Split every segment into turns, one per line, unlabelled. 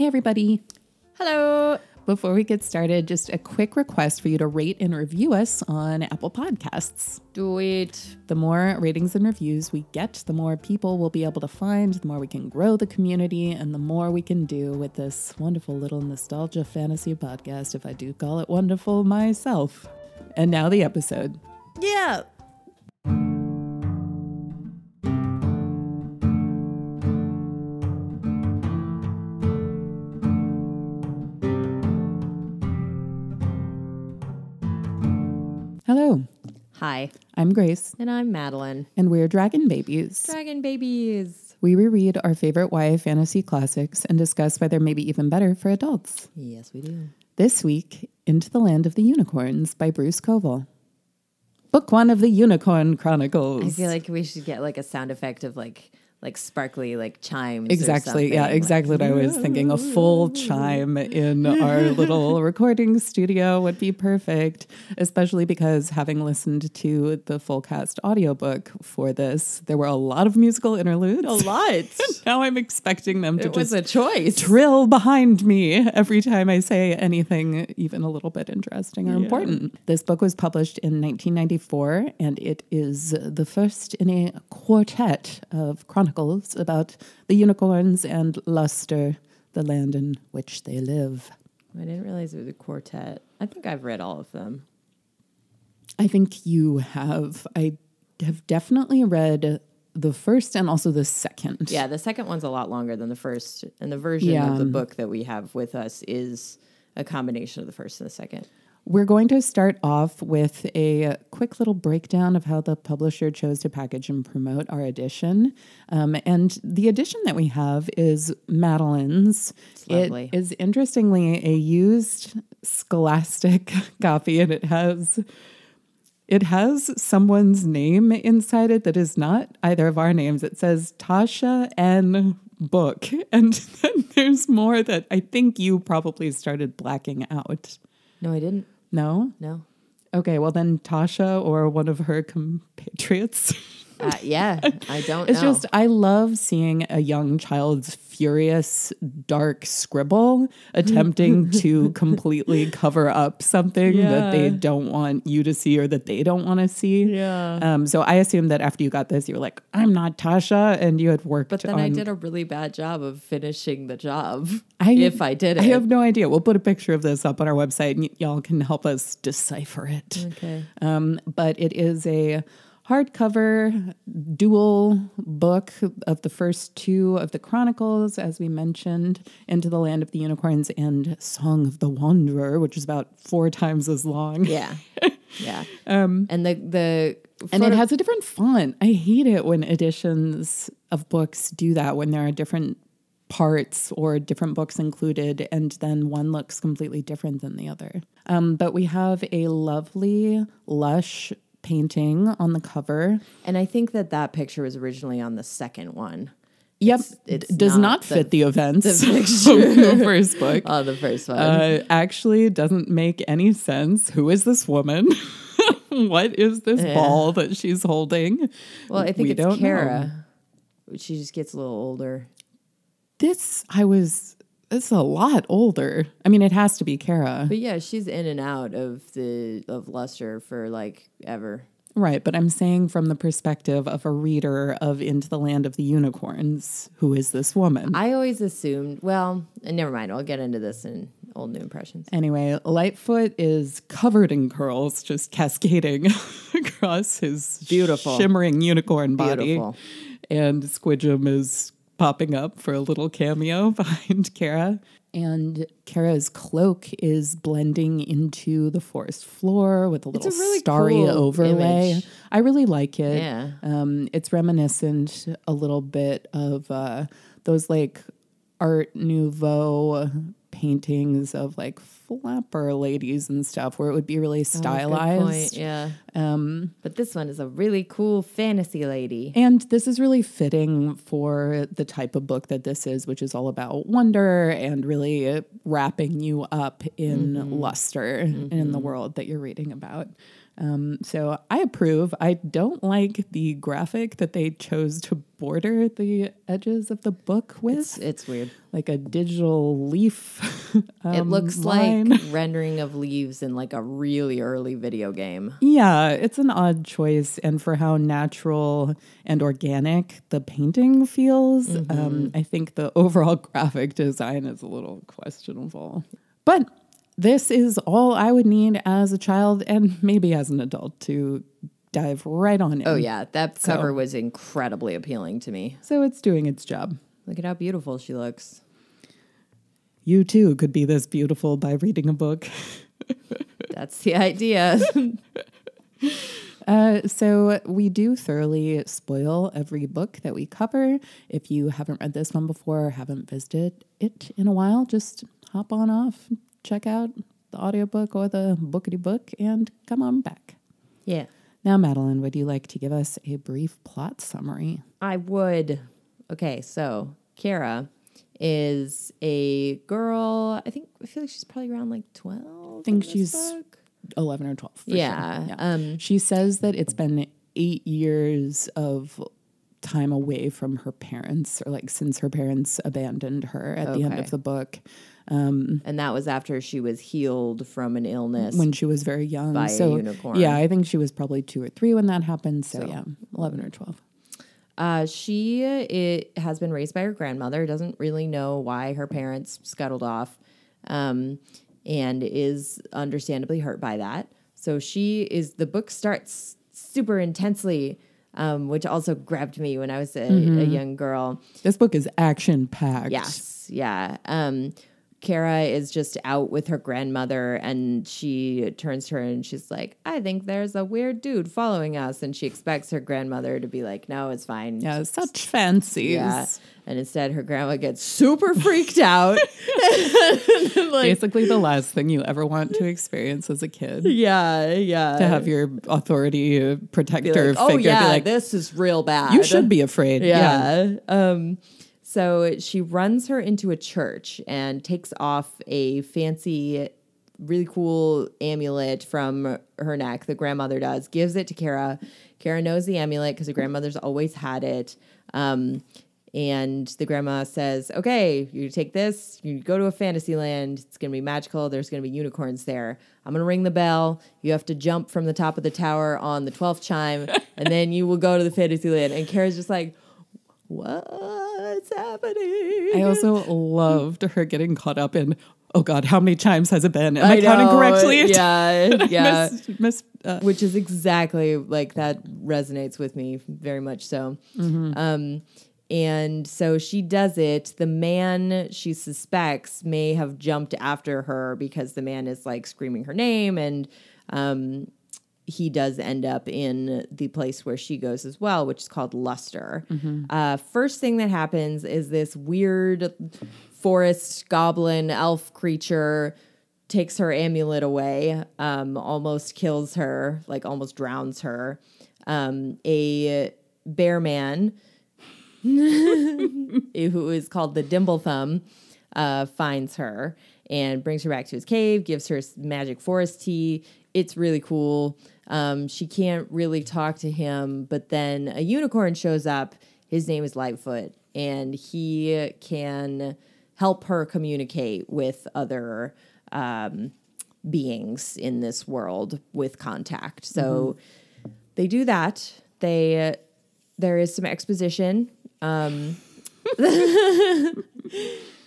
Hey, everybody.
Hello.
Before we get started, just a quick request for you to rate and review us on Apple Podcasts.
Do it.
The more ratings and reviews we get, the more people we'll be able to find, the more we can grow the community, and the more we can do with this wonderful little nostalgia fantasy podcast, if I do call it wonderful myself. And now the episode.
Yeah. Hi.
I'm Grace,
And I'm Madeline.
and we're Dragon Babies.
Dragon babies.
We reread our favorite YA fantasy classics and discuss why they're maybe even better for adults.
Yes, we do.
This week, Into the Land of the Unicorns by Bruce Coville. Book one of the Unicorn Chronicles.
I feel like we should get like a sound effect of like like sparkly like chimes. or
Exactly. Yeah, exactly what I was thinking. A full chime in our little recording studio would be perfect, especially because having listened to the full cast audiobook for this, there were a lot of musical interludes.
A lot.
now I'm expecting them to
it was a choice.
trill behind me every time I say anything even a little bit interesting or important. This book was published in 1994 and it is the first in a quartet of chronicles about the unicorns and Luster, the land in which they live.
I didn't realize it was a quartet. I think I've read all of them.
I think you have. I have definitely read the first and also the second.
Yeah, the second one's a lot longer than the first, and the version
Yeah.
of the book that we have with us is a combination of the first and the second.
We're going to start off with a quick little breakdown of how the publisher chose to package and promote our edition. Um, and the edition that we have is Madeline's.
lovely.
It is interestingly a used scholastic copy, and it has. It has someone's name inside it that is not either of our names. It says Tasha N. Book. And then there's more that I think you probably started blacking out.
No, I didn't.
No?
No.
Okay, well then Tasha or one of her compatriots.
Uh, yeah, I don't
It's
know.
just I love seeing a young child's furious dark scribble attempting to completely cover up something that they don't want you to see or that they don't want to see.
Yeah.
Um, so I assume that after you got this, you were like, "I'm not Tasha," and you had worked.
But then
on,
I did a really bad job of finishing the job.
I-
if I did it.
I have no idea. We'll put a picture of this up on our website, and y- y'all can help us decipher it.
okay.
Um, but it is a hardcover dual book of the first two of the Chronicles, as we mentioned, Into the Land of the Unicorns and Song of the Wanderer, which is about four times as long.
Yeah. Yeah. Um, and the the
And it has a different font. I hate it when editions of books do that, when there are different parts or different books included, and then one looks completely different than the other. Um, but we have a lovely, lush painting on the cover.
and I think that that picture was originally on the second one.
Yep,
it's
d- does
not
not, fit the events
the
of the first book.
Oh, the first one.
Uh, actually, doesn't make any sense. Who is this woman? what is this ball that she's holding?
well, I think
we
it's
know.
Kara. She just gets a little older.
This I was. It's a lot older. I mean, it has to be Kara,
But yeah, she's in and out of the of Luster for like ever.
right? But I'm saying from the perspective of a reader of Into the Land of the Unicorns, who is this woman?
I always assumed. Well, never mind. I'll get into this in old new impressions.
Anyway, Lightfoot is covered in curls, just cascading across his
Beautiful.
shimmering unicorn body.
Beautiful.
And Squijum is popping up for a little cameo behind Kara. And Kara's cloak is blending into the forest floor with a little
really
starry
cool
overlay.
image.
I really like it.
Yeah.
Um, it's reminiscent a little bit of uh, those like Art Nouveau paintings of like flapper ladies and stuff, where it would be really
Oh,
stylized.
point, Yeah. Um, but this one is a really cool fantasy lady.
And this is really fitting for the type of book that this is, which is all about wonder and really wrapping you up in
Mm-hmm.
luster in the world that you're reading about. Um, so I approve. I don't like the graphic that they chose to border the edges of the book with,
It's, it's weird.
like a digital leaf.
it
um,
looks
line.
like rendering of leaves in like a really early video game.
Yeah, it's an odd choice. And for how natural and organic the painting feels,
Mm-hmm.
um, I think the overall graphic design is a little questionable. But this is all I would need as a child and maybe as an adult to dive right on in.
Oh yeah, that
So-
cover was incredibly appealing to me.
So it's doing its job.
Look at how beautiful she looks.
You too could be this beautiful by reading a book.
That's the idea.
Uh, so we do thoroughly spoil every book that we cover. If you haven't read this one before or haven't visited it in a while, just hop on off, check out the audiobook or the bookity book, and come on back.
yeah.
Now, Madeline, would you like to give us a brief plot summary?
I would. Okay, so Kara is a girl. I think I feel like she's probably around like twelve.
I think she's
book.
11 or 12. for sure.
Yeah, um,
she says that it's been eight years of time away from her parents, or like since her parents abandoned her at the end of the book.
and that was after she was healed from an illness.
when she was very young.
By a
so
unicorn.
yeah, I think she was probably two or three when that happened. So, yeah, eleven or twelve.
Uh, she it, has been raised by her grandmother, doesn't really know why her parents scuttled off, um, and is understandably hurt by that. So she is, the book starts super intensely, um, which also grabbed me when I was a, a young girl.
This book is action packed.
Yes, yeah. Um, Kara is just out with her grandmother and she turns to her and she's like, I think there's a weird dude following us. And she expects her grandmother to be like, No, it's fine.
yeah, such fancies.
Yeah. And instead, her grandma gets super freaked out. like,
Basically, the last thing you ever want to experience as a kid.
yeah, yeah.
To have your authority protector
like, oh,
figure
yeah,
be like,
this is real bad.
you should be afraid. Yeah.
Yeah. Um, so she runs her into a church and takes off a fancy, really cool amulet from her neck. The grandmother does, gives it to Kara. Kara knows the amulet because her grandmother's always had it. Um, and the grandma says, Okay, you take this, you go to a fantasy land. It's going to be magical. There's going to be unicorns there. I'm going to ring the bell. You have to jump from the top of the tower on the 12th chime, and then you will go to the fantasy land. And Kara's just like, What's happening?
I also loved her getting caught up in, oh God, how many times has it been? Am I,
I
counting
know,
correctly?
Yeah, yeah.
Miss, miss, uh,
which is exactly like that resonates with me very much so. Um, and so she does it. The man she suspects may have jumped after her because the man is like screaming her name, and um, he does end up in the place where she goes as well, which is called Luster. Uh, first thing that happens is this weird forest goblin elf creature takes her amulet away, um, almost kills her, like almost drowns her. Um, a bear man who is called the Dimblethumb uh, finds her and brings her back to his cave, gives her magic forest tea. It's really cool. Um, she can't really talk to him, but then a unicorn shows up. His name is Lightfoot, and he can help her communicate with other um, beings in this world with contact. So they do that. They there is some exposition. Um,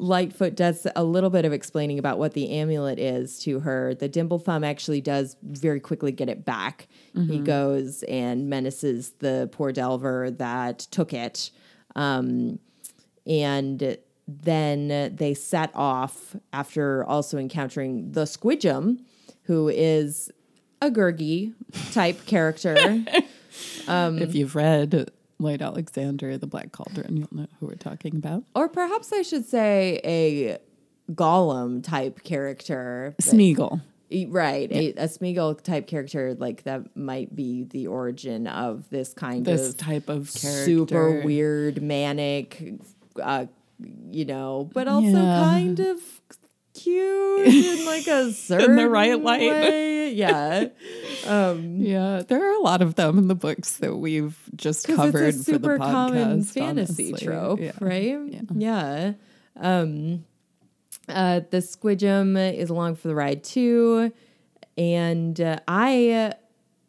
Lightfoot does a little bit of explaining about what the amulet is to her. The Dimblethumb actually does very quickly get it back. He goes and menaces the poor Delver that took it. Um, and then they set off after also encountering the Squijum, who is a Gurgi type character.
if you've read Lloyd Alexander, The Black Cauldron, you'll know who we're talking about.
or perhaps I should say a Gollum type character.
Smeagol.
Right, a, a Smeagol type character, like that might be the origin of this kind
This
of
type of character.
super weird, manic, uh, you know, but also
Yeah.
kind of cute in like a certain
right light.
way. Yeah. Um,
Yeah, there are a lot of them in the books that we've just covered
it's a super
for the podcast.
common fantasy
honestly.
trope,
Yeah.
right? Yeah. Um, uh, the Squijum is along for the ride too, and uh, I uh,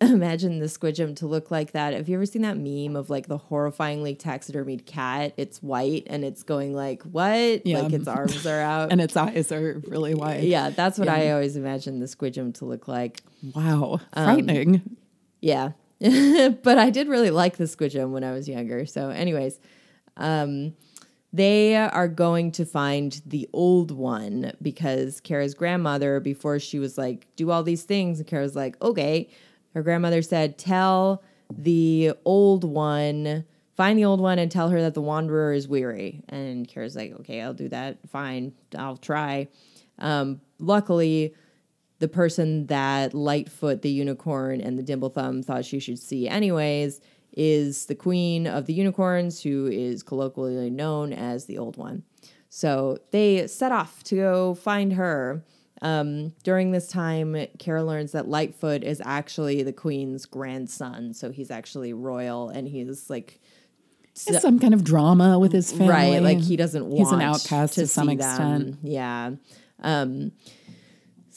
imagine the Squijum to look like that. Have you ever seen that meme of like the horrifyingly taxidermied cat? It's white and it's going like what?
Yeah.
Like its arms are out.
And its eyes are really wide.
yeah, that's what I always imagine the Squijum to look like.
Wow.
Um,
Frightening.
Yeah. but I did really like the Squijum when I was younger. So, anyways, um, they are going to find the old one because Kara's grandmother, before she was like, do all these things, and Kara's like, okay. Her grandmother said, tell the old one, find the old one and tell her that the wanderer is weary. And Kara's like, okay, I'll do that. Fine. I'll try. Um, luckily, the person that Lightfoot, the unicorn, and the Dimblethumb thought she should see anyways is the queen of the unicorns, who is colloquially known as the Old One. So they set off to go find her. Um, during this time, Kara learns that Lightfoot is actually the queen's grandson. So he's actually royal and he's like
It's some kind of drama with his family.
Right, like he doesn't want
He's an outcast
to
to some extent.
Them. Yeah. Um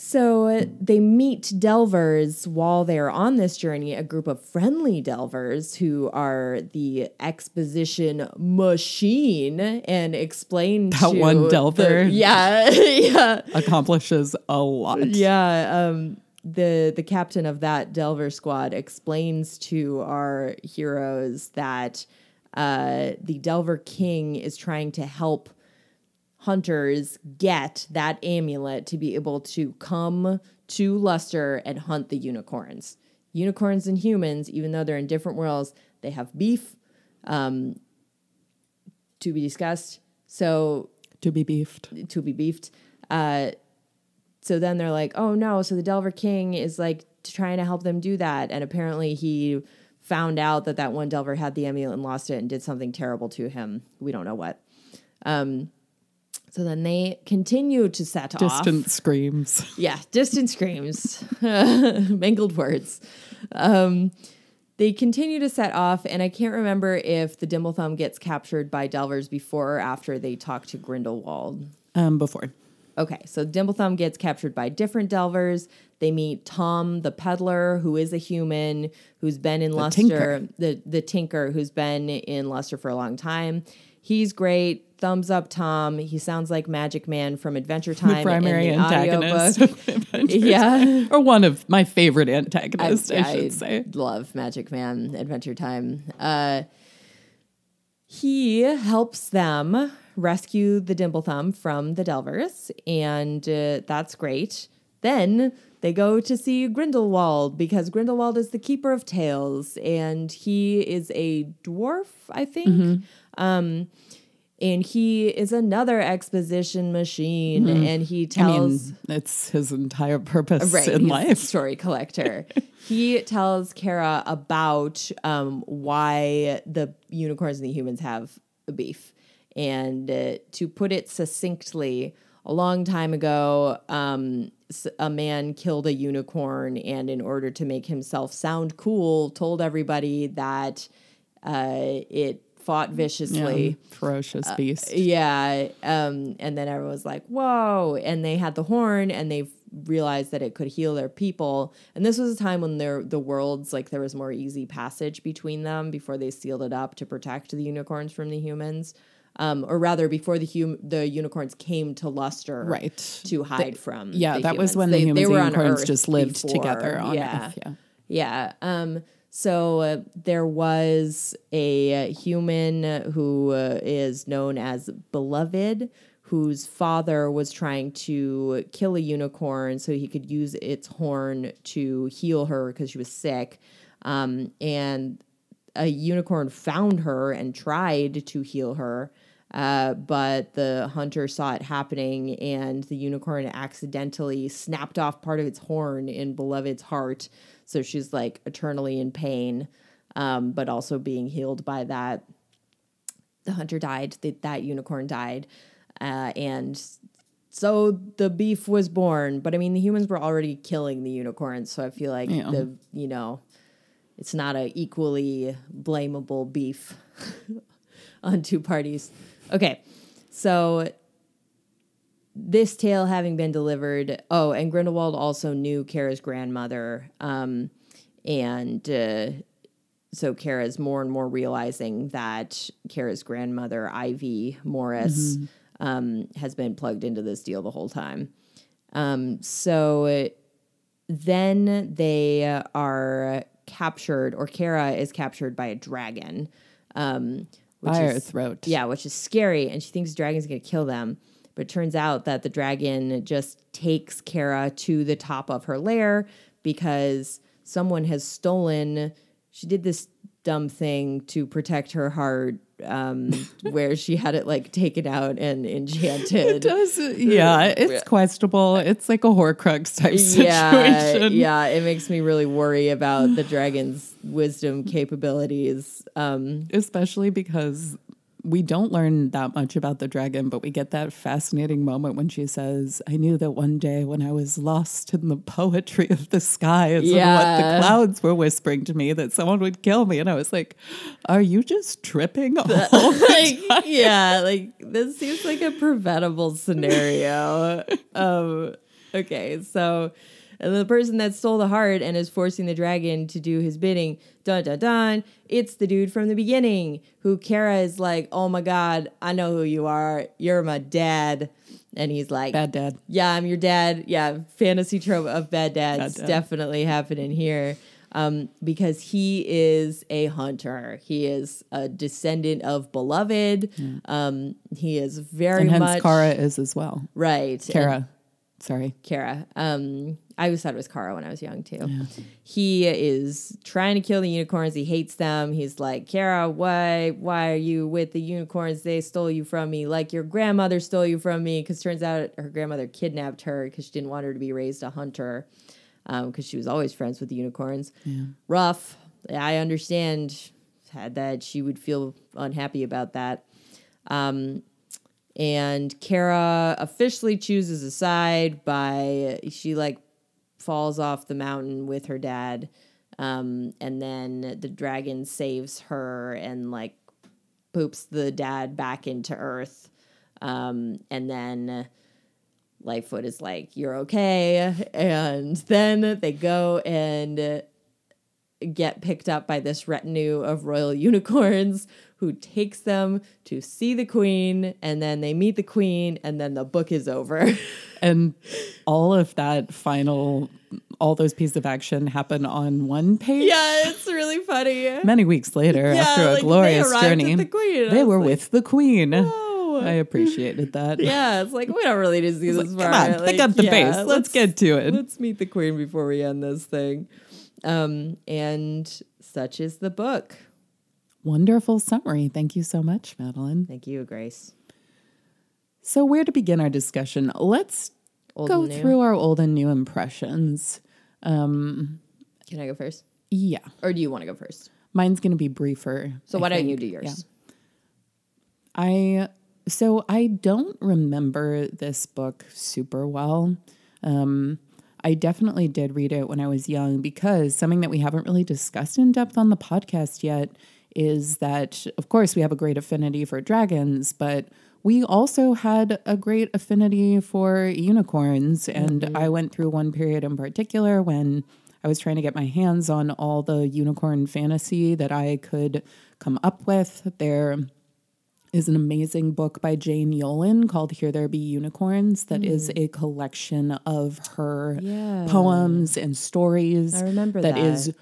so uh, they meet Delvers while they're on this journey, a group of friendly Delvers who are the exposition machine and explain
That
to
one
the-
Delver.
yeah, yeah.
Accomplishes a lot.
Yeah, um, the the captain of that Delver squad explains to our heroes that uh, the Delver King is trying to help hunters get that amulet to be able to come to Luster and hunt the unicorns. Unicorns and humans, even though they're in different worlds, they have beef um, to be discussed. So
To be beefed.
to be beefed. Uh, so then they're like, oh no. So the Delver King is like trying to help them do that. And apparently he found out that that one Delver had the amulet and lost it and did something terrible to him. We don't know what. Um, so then they continue to set off.
Distant screams.
Yeah, distant screams, mangled words. Um, they continue to set off, and I can't remember if the Dimblethumb gets captured by Delvers before or after they talk to Grimwold.
Um, before.
Okay, so Dimblethumb gets captured by different Delvers. They meet Tom, the peddler, who is a human, who's been in Luster,
tinker.
the the tinker, who's been in Luster for a long time. He's great. Thumbs up, Tom. He sounds like Magic Man from Adventure Time.
The primary
the
antagonist. of Adventure
Yeah.
Time. Or one of my favorite antagonists, I, should say.
love Magic Man Adventure Time. Uh, he helps them rescue the Dimblethumb from the Delvers, and uh, that's great. Then they go to see Grimwold because Grimwold is the keeper of tales, and he is a dwarf, I think.
Mm-hmm.
Um, and he is another exposition machine, and he
Mm-hmm. I
tells
mean, it's his entire purpose
right,
in life.
story collector. he tells Kara about um, why the unicorns and the humans have a beef. And uh, to put it succinctly, a long time ago, um, a man killed a unicorn, and in order to make himself sound cool, told everybody that uh, it fought viciously.
Ferocious beast.
Yeah. Um, and then everyone was like, whoa. And they had the horn and they realized that it could heal their people. And this was a time when their the worlds, like there was more easy passage between them before they sealed it up to protect the unicorns from the humans. Um, or rather, before the hum- the unicorns came to Luster,
Right.
to hide from.
Yeah,
the
that was when
They-
the
they
humans
were
and unicorns just lived
before.
together on
yeah.
Earth. Yeah.
Yeah. Um, so uh, there was a human who uh, is known as Beloved, whose father was trying to kill a unicorn so he could use its horn to heal her because she was sick. Um, and a unicorn found her and tried to heal her. Uh, but the hunter saw it happening, and the unicorn accidentally snapped off part of its horn in Beloved's heart. So she's like eternally in pain, um, but also being healed by that. The hunter died, the, that unicorn died. Uh, and so the beef was born. But I mean, the humans were already killing the unicorns, so I feel like
Yeah.
the you know, it's not a equally blamable beef on two parties. Okay, so this tale having been delivered. Oh, and Grimwold also knew Kara's grandmother, um, and uh, so Kara's more and more realizing that Kara's grandmother, Ivy Morris, um, has been plugged into this deal the whole time. Um, so then they are captured, or Kara is captured by a dragon. Um, which
By her
is-
throat.
yeah, which is scary, and she thinks the dragon's gonna kill them. But it turns out that the dragon just takes Kara to the top of her lair because someone has stolen. She did this dumb thing to protect her heart, um, where she had it like taken out and enchanted.
does yeah it's questionable it's like a horcrux type
Yeah,
situation
yeah, it makes me really worry about the dragon's wisdom capabilities. Um,
especially because we don't learn that much about the dragon but we get that fascinating moment when she says i knew that one day when i was lost in the poetry of the skies and what the clouds were whispering to me that someone would kill me. And i was like are you just tripping all the
like, yeah, like this seems like a preventable scenario. um, okay, so the person that stole the heart and is forcing the dragon to do his bidding, dun dun dun, it's the dude from the beginning who Kara is like, oh my god, I know who you are. You're my dad. And he's like,
bad dad
yeah, I'm your dad. Yeah, fantasy trope of bad dads
Bad dad.
definitely happening here. Um, because he is a hunter. He is a descendant of beloved. Um, he is very
and hence
much
Kara is as well
right. and-
Kara sorry
Kara. Um, I always thought it was Kara when I was young too. He is trying to kill the unicorns. He hates them. He's like, Kara, why, why are you with the unicorns? They stole you from me, like your grandmother stole you from me. Because turns out her grandmother kidnapped her because she didn't want her to be raised a hunter. Because she was always friends with the unicorns. Rough. I understand that she would feel unhappy about that. Um, and Kara officially chooses a side by she like falls off the mountain with her dad, um, and then the dragon saves her and like poops the dad back into Earth, um, and then. Lightfoot is like, "You're okay," and then they go and get picked up by this retinue of royal unicorns who takes them to see the queen and then they meet the queen and then the book is over.
and all of that final all those pieces of action happen on one page
yeah, it's really funny.
many weeks later
Yeah,
after a
like,
glorious
at
journey
the queen,
they were
like,
with the queen
"Whoa."
i appreciated that
Yeah, it's like we don't really need to see this
like,
far.
come on, pick up the pace. Let's get to it.
Let's meet the queen before we end this thing. Um, and such is the book.
Wonderful summary thank you so much madeline
Thank you, Grace.
so where to begin our discussion let's
Old
go through our old and new impressions Um,
Can I go first,
yeah
or do you want to go first?
mine's going to be briefer
So
I
why don't you do
Yeah.
yours?
I so I don't remember this book super well. Um, I definitely did read it when I was young because something that we haven't really discussed in depth on the podcast yet is that, of course, we have a great affinity for dragons, but we also had a great affinity for unicorns. And I went through one period in particular when I was trying to get my hands on all the unicorn fantasy that I could come up with. There is an amazing book by Jane Yolen called Here There Be Unicorns That is a collection of her
Hmm. Yeah.
poems and stories.
I remember
that
that.
is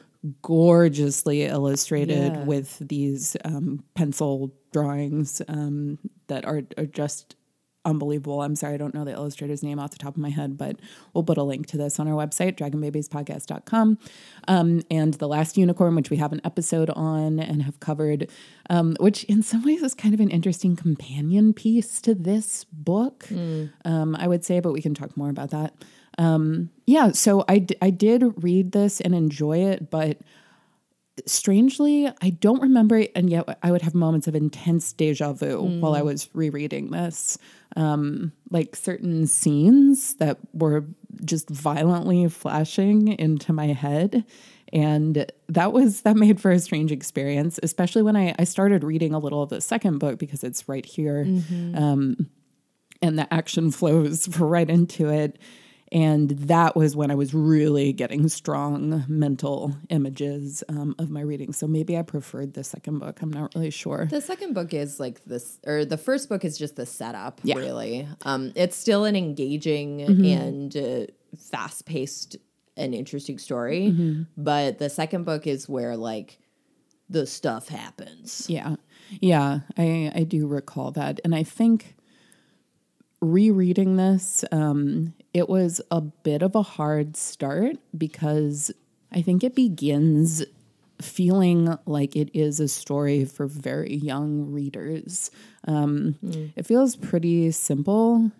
gorgeously illustrated
Yeah.
with these um, pencil drawings um, that are, are just unbelievable. I'm sorry, I don't know the illustrator's name off the top of my head, but we'll put a link to this on our website, dragonbabiespodcast.com. Um, and The Last Unicorn, which we have an episode on and have covered, um, which in some ways is kind of an interesting companion piece to this book, um, I would say, but we can talk more about that. Um, yeah, so I, d- I did read this and enjoy it, but strangely, I don't remember it, and yet I would have moments of intense deja vu while I was rereading this. Um, like certain scenes that were just violently flashing into my head. And that was that made for a strange experience, especially when I, I started reading a little of the second book because it's right here. Um, and the action flows right into it. And that was when I was really getting strong mental images um, of my reading. So maybe I preferred the second book. I'm not really sure.
The second book is like this, or the first book is just the setup,
Yeah.
really. Um, it's still an engaging
Mm-hmm.
and uh, fast paced and interesting story.
Mm-hmm.
But the second book is where like the stuff happens.
Yeah. Yeah, I, I do recall that. And I think rereading this, um, it was a bit of a hard start because I think it begins feeling like it is a story for very young readers. Um, It feels pretty simple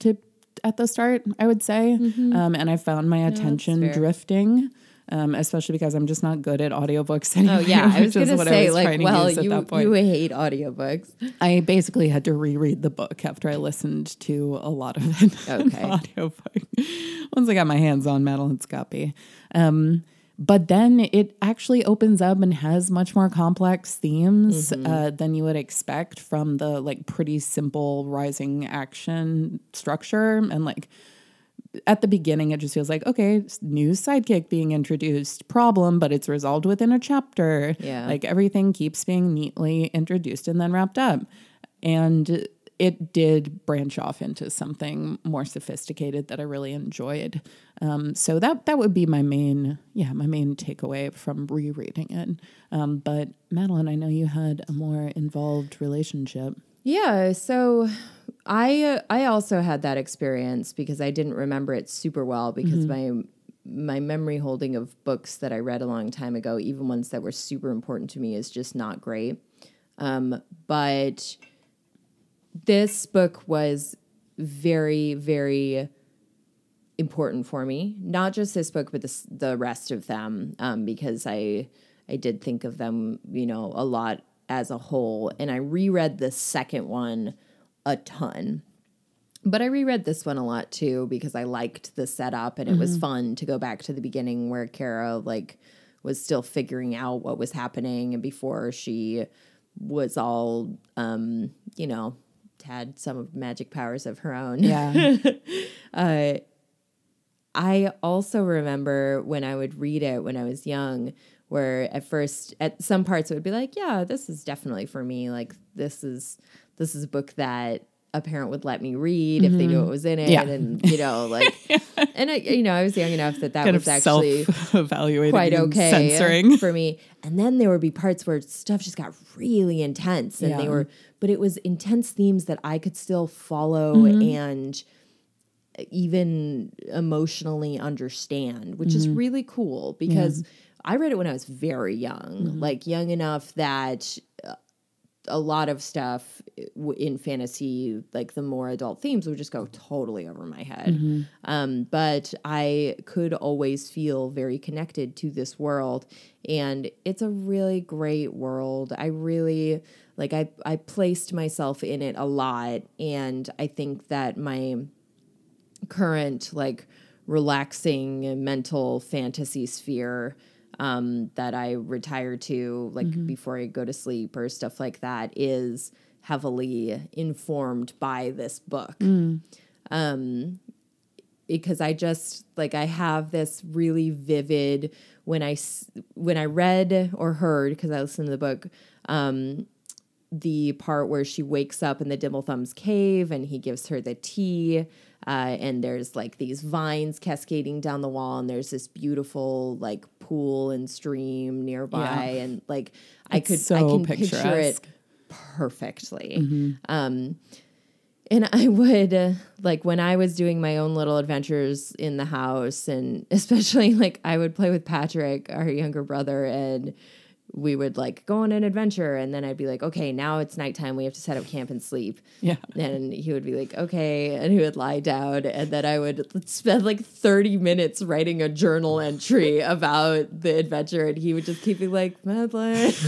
to at the start, I would say, um, and I found my attention
fair.
drifting. Um, especially because I'm just not good at audiobooks anyway.
Oh yeah, I was gonna say like, well, you you hate audiobooks.
I basically had to reread the book after I listened to a lot of it.
Okay.
audiobook. Once I got my hands on Madeline's copy. Um, but then it actually opens up and has much more complex themes uh, than you would expect from the like pretty simple rising action structure and like at the beginning it just feels like okay new sidekick being introduced problem but it's resolved within a chapter.
Yeah.
like everything keeps being neatly introduced and then wrapped up. And it did branch off into something more sophisticated that i really enjoyed. Um, so that that would be my main yeah my main takeaway from rereading it. Um, but madeline i know you had a more involved relationship
Yeah, so I uh, I also had that experience because I didn't remember it super well because my my memory holding of books that I read a long time ago, even ones that were super important to me, is just not great. Um, but this book was very very important for me. Not just this book, but this, the rest of them, um, because I I did think of them, you know, a lot as a whole. And I reread the second one a ton. But I reread this one a lot too because I liked the setup and it was fun to go back to the beginning where Kara like was still figuring out what was happening and before she was all um, you know, had some magic powers of her own.
yeah
I also remember when I would read it when I was young, where at first, at some parts, it would be like, "Yeah, this is definitely for me. Like this is this is a book that a parent would let me read if they knew mm-hmm. what was in it,
Yeah.
and you know, like, and I, you know, I was young enough that that
kind
was actually
self-evaluating
quite okay uh,
censoring
for me. And then there would be parts where stuff just got really intense, and they were, but it was intense themes that I could still follow
Mm-hmm.
and even emotionally understand, which is mm-hmm. really cool because I read it when I was very young, like young enough that uh, a lot of stuff in fantasy, like the more adult themes, would just go totally over my head. Um, but I could always feel very connected to this world, and it's a really great world. I really like. I I placed myself in it a lot, and I think that my current like relaxing mental fantasy sphere um, that I retire to like before I go to sleep or stuff like that is heavily informed by this book. Um, because I just like I have this really vivid when I when I read or heard because I listened to the book um, the part where she wakes up in the Dimblethumbs cave and he gives her the tea. Uh, and there's like these vines cascading down the wall, and there's this beautiful like pool and stream nearby,
Yeah.
and like I could
so
I can picture it perfectly. Um, and I would uh, like when I was doing my own little adventures in the house, and especially like I would play with Patrick, our younger brother, and we would like go on an adventure and then I'd be like, okay, now it's nighttime. We have to set up camp and sleep.
Yeah.
And he would be like, okay. And he would lie down. And then I would spend like 30 minutes writing a journal entry about the adventure. And he would just keep me like, Madeline.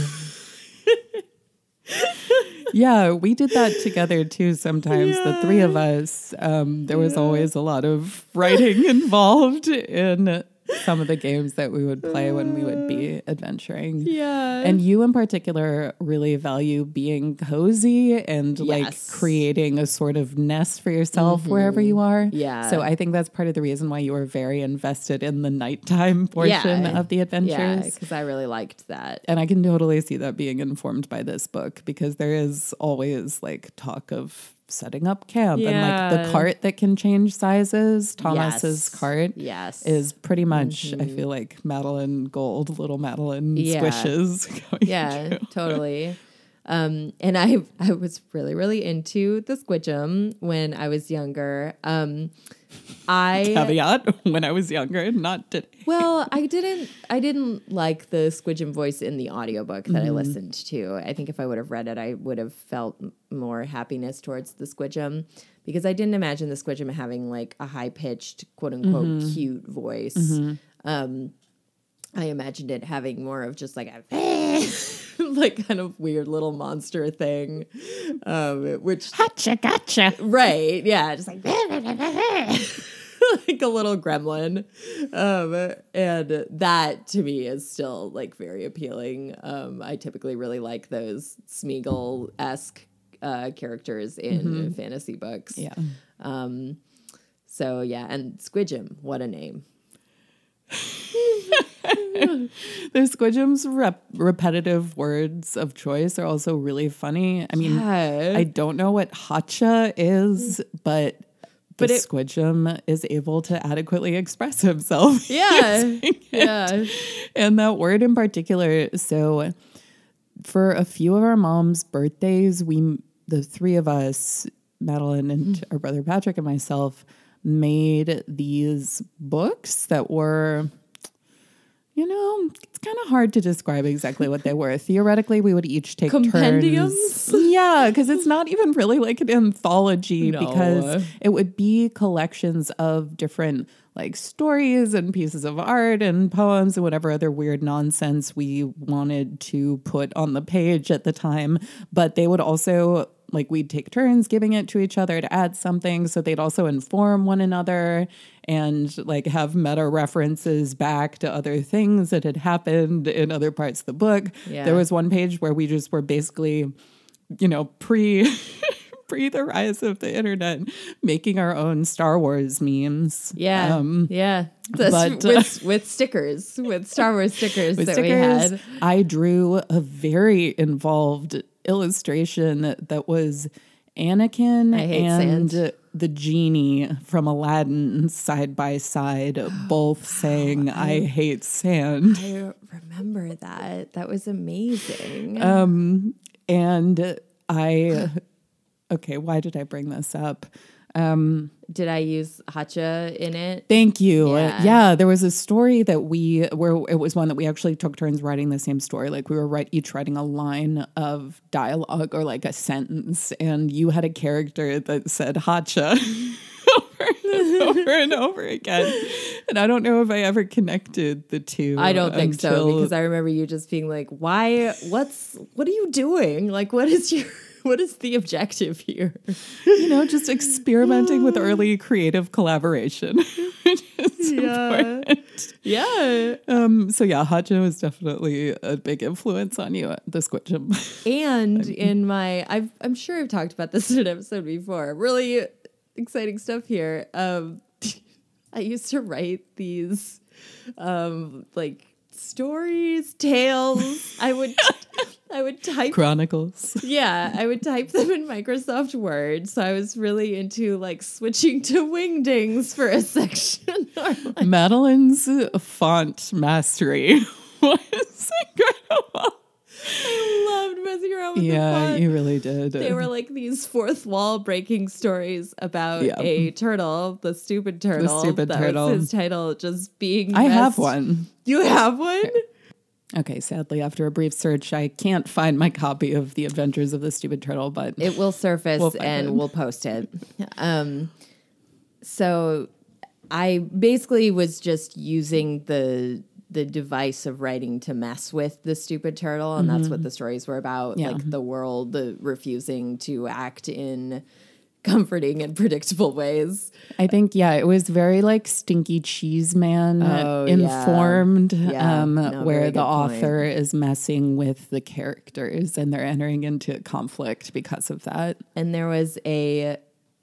yeah, we did that together too sometimes, the three of us. Um, there was always a lot of writing involved in some of the games that we would play when we would be uh, adventuring.
yeah.
And you, in particular, really value being cozy and like creating a sort of nest for yourself mm-hmm. wherever you are.
Yeah.
So I think that's part of the reason why you were very invested in the nighttime portion
Yeah.
of the adventures.
yeah.
adventures.
Because I really liked that.
And I can totally see that being informed by this book because there is always like talk of setting up camp and like the cart that can change sizes. Thomas's
Yes.
cart
Yes.
is pretty much, I feel like Madeline Gold, little Madeline
Yeah.
squishes. Going
yeah,
through.
totally. Um, and I I was really really into the Squijum when I was younger. Um, I
Caveat when I was younger, not today.
well, I didn't I didn't like the Squijum voice in the audiobook that
Mm-hmm.
I listened to. I think if I would have read it, I would have felt more happiness towards the Squijum because I didn't imagine the Squijum having like a high pitched quote unquote
Mm-hmm.
cute voice. Um, I imagined it having more of just like a like kind of weird little monster thing, um, which
Gotcha, gotcha.
right, yeah, just like like a little gremlin, um, and that to me is still like very appealing. Um, I typically really like those Smeagol esque uh, characters in fantasy books.
Yeah.
Um, so yeah, and Squijum, what a name.
The Squijum's rep- repetitive words of choice are also really funny. I mean,
Yeah.
I don't know what hacha is, but the
But it-
Squijum is able to adequately express himself.
Yeah, yeah.
and that word in particular. So, for a few of our mom's birthdays, we, the three of us, Madeline and mm. our brother Patrick and myself, made these books that were, you know, it's kind of hard to describe exactly what they were. Theoretically, we would each take
Compendiums?
turns. Yeah, because it's not even really like an anthology
No.
because it would be collections of different like stories and pieces of art and poems and whatever other weird nonsense we wanted to put on the page at the time. But they would also like we'd take turns giving it to each other to add something so they'd also inform one another and like have meta references back to other things that had happened in other parts of the book
Yeah.
there was one page where we just were basically you know pre pre the rise of the internet making our own star wars memes
Yeah,
um,
yeah. That's
but, uh,
with, with stickers, with Star Wars stickers
with
that we had.
I drew a very involved illustration that was Anakin and
sand.
the genie from Aladdin side by side, both saying, I hate sand.
I remember that. That was amazing.
Um, and I, okay, why did I bring this up? Um,
Did I use Hacha in it?
Thank you.
Yeah.
Yeah. there was a story that we where it was one that we actually took turns writing the same story. Like we were write, each writing a line of dialogue or like a sentence, and you had a character that said "hacha" over and over and over again. And I don't know if I ever connected the two.
I don't think so because I remember you just being like, "Why? What's? What are you doing? Like, what is your? What is the objective here?"
you know just experimenting with early creative collaboration. is important.
yeah.
Um, so yeah, Hacha was definitely a big influence on you at the Squijum.
And in my, I've, I'm sure I've talked about this in an episode before. Really exciting stuff here. Um, I used to write these, um, like stories, tales. I would, I would type
Chronicles.
Yeah, I would type them in Microsoft Word. So I was really into like switching to wingdings for a section. like,
Madeline's font mastery was incredible.
I loved messing around with
Yeah, you really did.
They were like these fourth wall breaking stories about
Yeah.
a turtle, the stupid turtle.
The stupid
that
turtle.
Was his title just being.
I have one.
You have one?
Okay, sadly, after a brief search, I can't find my copy of The Adventures of the Stupid Turtle, but
It will surface
We'll
and
it.
we'll post it. Um, so I basically was just using the the device of writing to mess with the stupid turtle, and that's what the stories were about.
Yeah.
Like the world uh, refusing to act in comforting and predictable ways.
I think yeah, it was very like Stinky Cheese Man
Oh,
informed,
Yeah,
um,
no,
where the
good point.
author is messing with the characters and they're entering into conflict because of that.
And there was a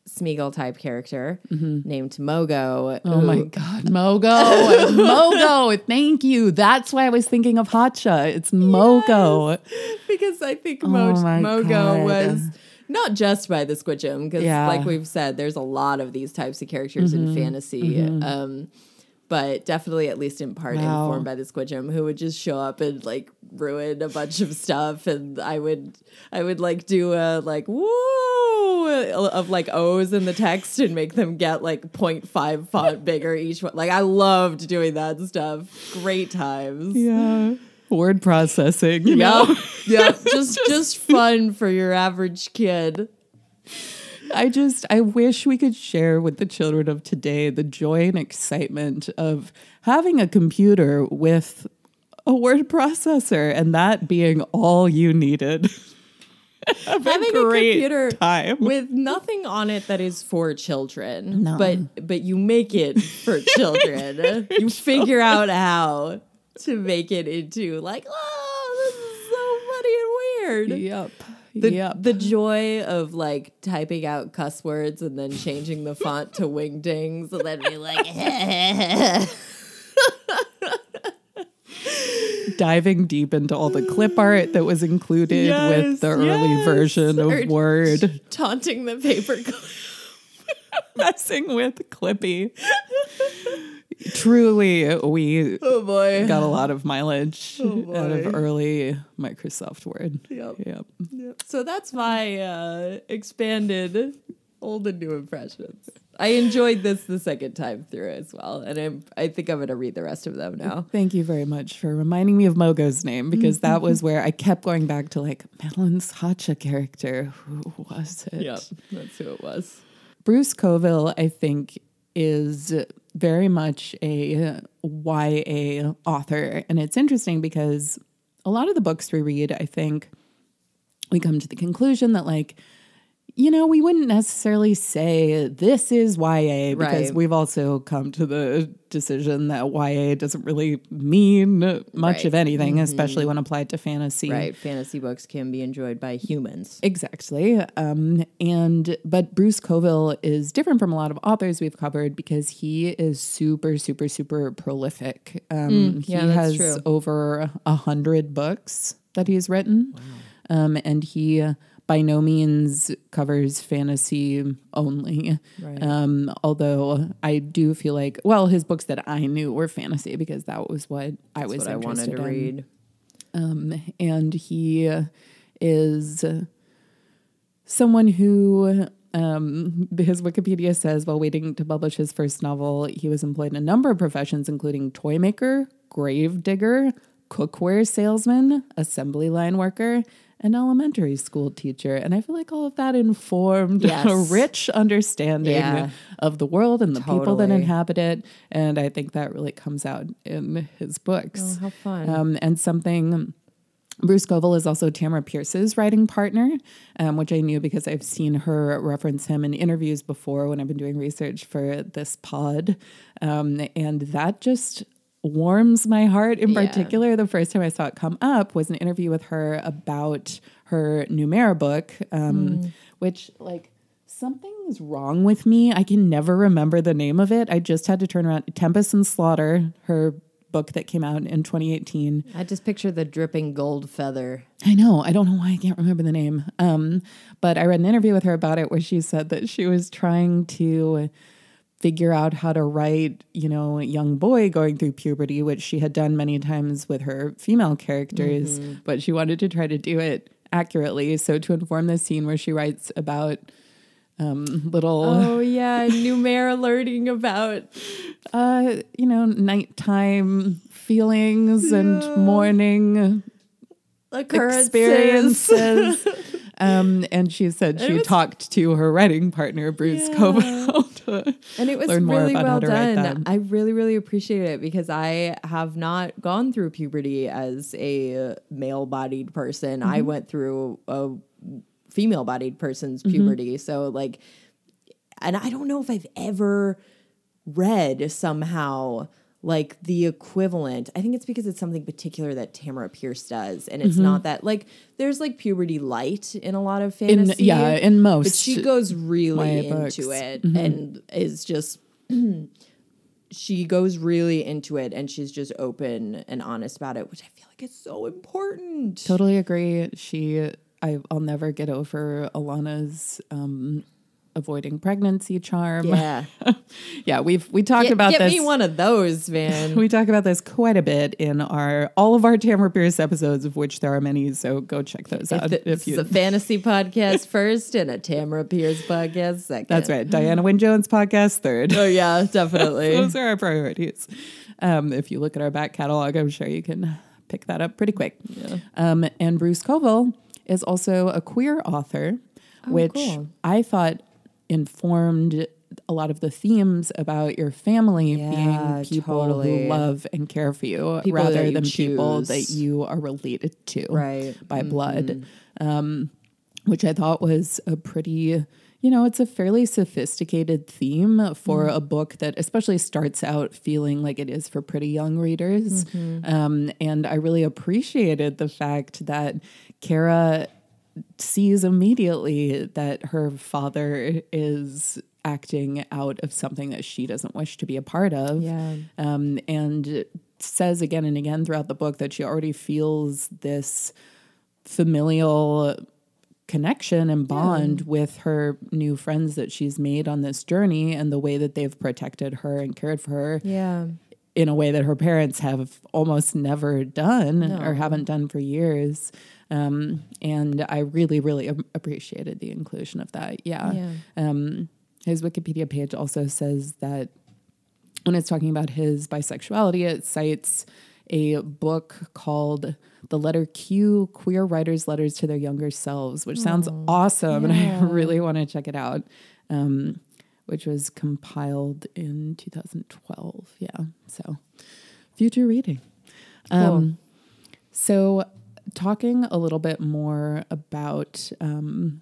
Smeagol type character named Mogo.
Oh my god, Mogo, Mogo! Thank you. That's why I was thinking of Hacha. It's Mogo.
because I think
Oh
Mo-
my
Mogo
God.
was not just by the Squijum, because
Yeah.
like we've said, there's a lot of these types of characters
Mm-hmm.
in fantasy. Um, but definitely at least in part
Wow.
informed by the Squijum, who would just show up and like ruin a bunch of stuff, and I would I would like do a like woo of like O's in the text and make them get like 0.5 font bigger each one. Like I loved doing that stuff. Great times.
Yeah. Word processing. You know?
Yep. Just just fun for your average kid.
I just I wish we could share with the children of today the joy and excitement of having a computer with a word processor and that being all you needed.
Having a
great
computer
time.
with nothing on it that is for children.
No.
But but you make it for children. you figure out how to make it into like, oh, this is so funny and weird.
Yep.
The,
yep.
the joy of like typing out cuss words and then changing the font to wingdings and then be like,
Diving deep into all the clip art that was included
Yes,
with the early
yes.
version of
Or-
Word,
taunting the paperclip.
messing with Clippy. Truly, we
Oh boy.
got a lot of mileage
Oh,
out of early Microsoft Word.
Yep.
Yep.
So that's my uh, expanded old and new impressions. I enjoyed this the second time through as well, and I'm I think I'm gonna read the rest of them now.
Thank you very much for reminding me of Mogo's name because that was where I kept going back to like Madeline's Hacha character. Who was it?
yep that's who it was.
Bruce Coville, I think, is very much a YA author. And it's interesting because a lot of the books we read, I think, we come to the conclusion that, like, you know, we wouldn't necessarily say this is YA because
Right.
we've also come to the decision that YA doesn't really mean much
Right.
of anything, especially when applied to fantasy.
Right, fantasy books can be enjoyed by humans.
Exactly. Um, and but Bruce Coville is different from a lot of authors we've covered because he is super, super, super prolific. Um,
yeah,
he has
true.
over a hundred books that he's written, um, and he by no means covers fantasy only.
Right.
Um, although I do feel like, well, his books that I knew were fantasy because that was what I was
That's what I wanted
interested
to
in
read.
um, and he is someone who um, his Wikipedia says while waiting to publish his first novel, he was employed in a number of professions, including toy maker, grave digger, cookware salesman, assembly line worker, and elementary school teacher. And I feel like all of that informed a rich understanding
Yeah.
of the world and the people that inhabit it. And I think that really comes out in his books.
Oh, how fun.
Um, and something Bruce Coville is also Tamora Pierce's writing partner, um, which I knew because I've seen her reference him in interviews before when I've been doing research for this pod. Um, and that just warms my heart in
Yeah.
particular. The first time I saw it come up was an interview with her about her Numair book, um, which, like, something's wrong with me. I can never remember the name of it. I just had to turn around. Tempest and Slaughter, her book that came out in 2018.
I just picture the dripping gold feather.
I know. I don't know why I can't remember the name. Um, but I read an interview with her about it where she said that she was trying to figure out how to write, you know, a young boy going through puberty, which she had done many times with her female characters, but she wanted to try to do it accurately. So to inform this scene where she writes about um, little
Oh yeah, Numair learning about?
Uh, you know, nighttime feelings and morning
Occurrences.
experiences. um, and she said she
was-
talked to her writing partner, Bruce
Yeah. And it was
learn more
really well done. I really, really appreciate it because I have not gone through puberty as a male bodied person. I
Mm-hmm.
went through a female bodied person's
Mm-hmm.
puberty. So, like, and I don't know if I've ever read somehow like the equivalent. I think it's because it's something particular that Tamora Pierce does. And it's
Mm-hmm.
not that, like, there's like puberty light in a lot of
in
fantasy.
yeah, in most.
But she goes really into
books.
it
Mm-hmm.
and is just she goes really into it and she's just open and honest about it, which I feel like is so important.
Totally agree. She, I, I'll never get over Alanna's um, avoiding pregnancy charm.
Yeah.
yeah, we've we talked
Get,
about
get
this.
me one of those, man.
We talk about this quite a bit in our all of our Tamora Pierce episodes, of which there are many. So go check those out
if
if
it's
you.
a fantasy podcast first and a Tamora Pierce podcast second.
That's right, Diana Wynne Jones podcast third.
Oh yeah, definitely.
Those are our priorities. Um, if you look at our back catalog, I'm sure you can pick that up pretty quick. Um, and Bruce Coville is also a queer author, which
cool.
I thought informed a lot of the themes about your family
Yeah,
being people
totally.
who love and care for you
People
rather
you
than people that you are related to
Right. Mm-hmm.
by blood. Um, which I thought was a pretty, you know, it's a fairly sophisticated theme for
Mm-hmm.
a book that especially starts out feeling like it is for pretty young readers.
Mm-hmm.
Um, and I really appreciated the fact that Kara sees immediately that her father is acting out of something that she doesn't wish to be a part of.
Yeah.
Um, and says again and again throughout the book that she already feels this familial connection and bond with her new friends that she's made on this journey and the way that they've protected her and cared for her
Yeah.
in a way that her parents have almost never done or haven't done for years. Um, and I really, really appreciated the inclusion of that. Yeah.
Yeah.
Um, his Wikipedia page also says that when it's talking about his bisexuality, it cites a book called The Letter Q Queer Writers' Letters to Their Younger Selves, which sounds awesome. And I really want to check it out, um, which was compiled in 2012. Yeah. So, future reading. Um, so, talking a little bit more about um,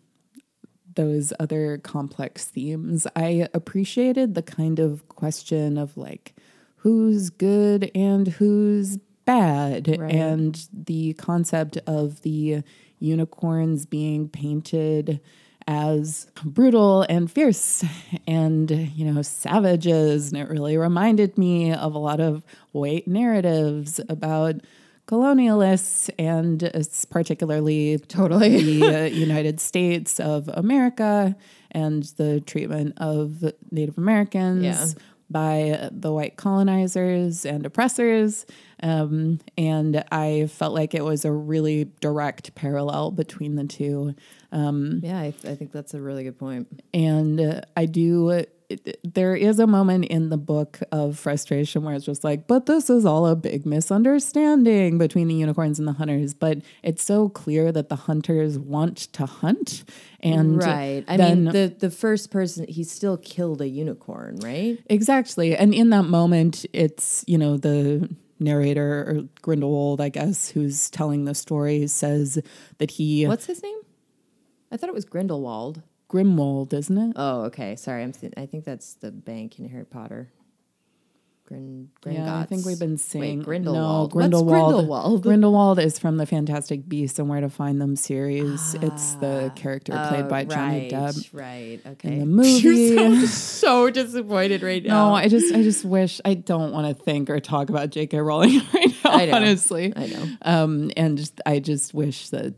those other complex themes, I appreciated the kind of question of like, who's good and who's bad,
Right.
and the concept of the unicorns being painted as brutal and fierce and you know savages and it really reminded me of a lot of white narratives about colonialists and particularly
Totally.
the uh, United States of America and the treatment of Native Americans
Yeah.
by the white colonizers and oppressors. Um, and I felt like it was a really direct parallel between the two.
Yeah, I, I think that's a really good point.
And uh, I do, it, there is a moment in the book of frustration where it's just like, but this is all a big misunderstanding between the unicorns and the hunters. But it's so clear that the hunters want to hunt. And
right. I
then,
mean, the the first person he still killed a unicorn, right?
Exactly. And in that moment, it's, you know, the narrator or Grindelwald, I guess, who's telling the story says that he,
What's his name? I thought it was Grindelwald.
Grimwold, isn't it?
Oh, okay. Sorry, I'm. Th- I think that's the bank in Harry Potter. Grin.
Yeah, I think we've been seeing
Wait, Grindelwald.
No, Grindelwald.
Grindelwald?
Grindelwald is from the Fantastic Beasts and Where to Find Them series. it's the character played
Oh,
by Johnny
right,
Depp.
Right. Okay.
the movie.
So, so disappointed right now.
No, I just, I just wish I don't want to think or talk about J.K. Rowling right now.
I know.
Honestly,
I know.
Um, and just, I just wish that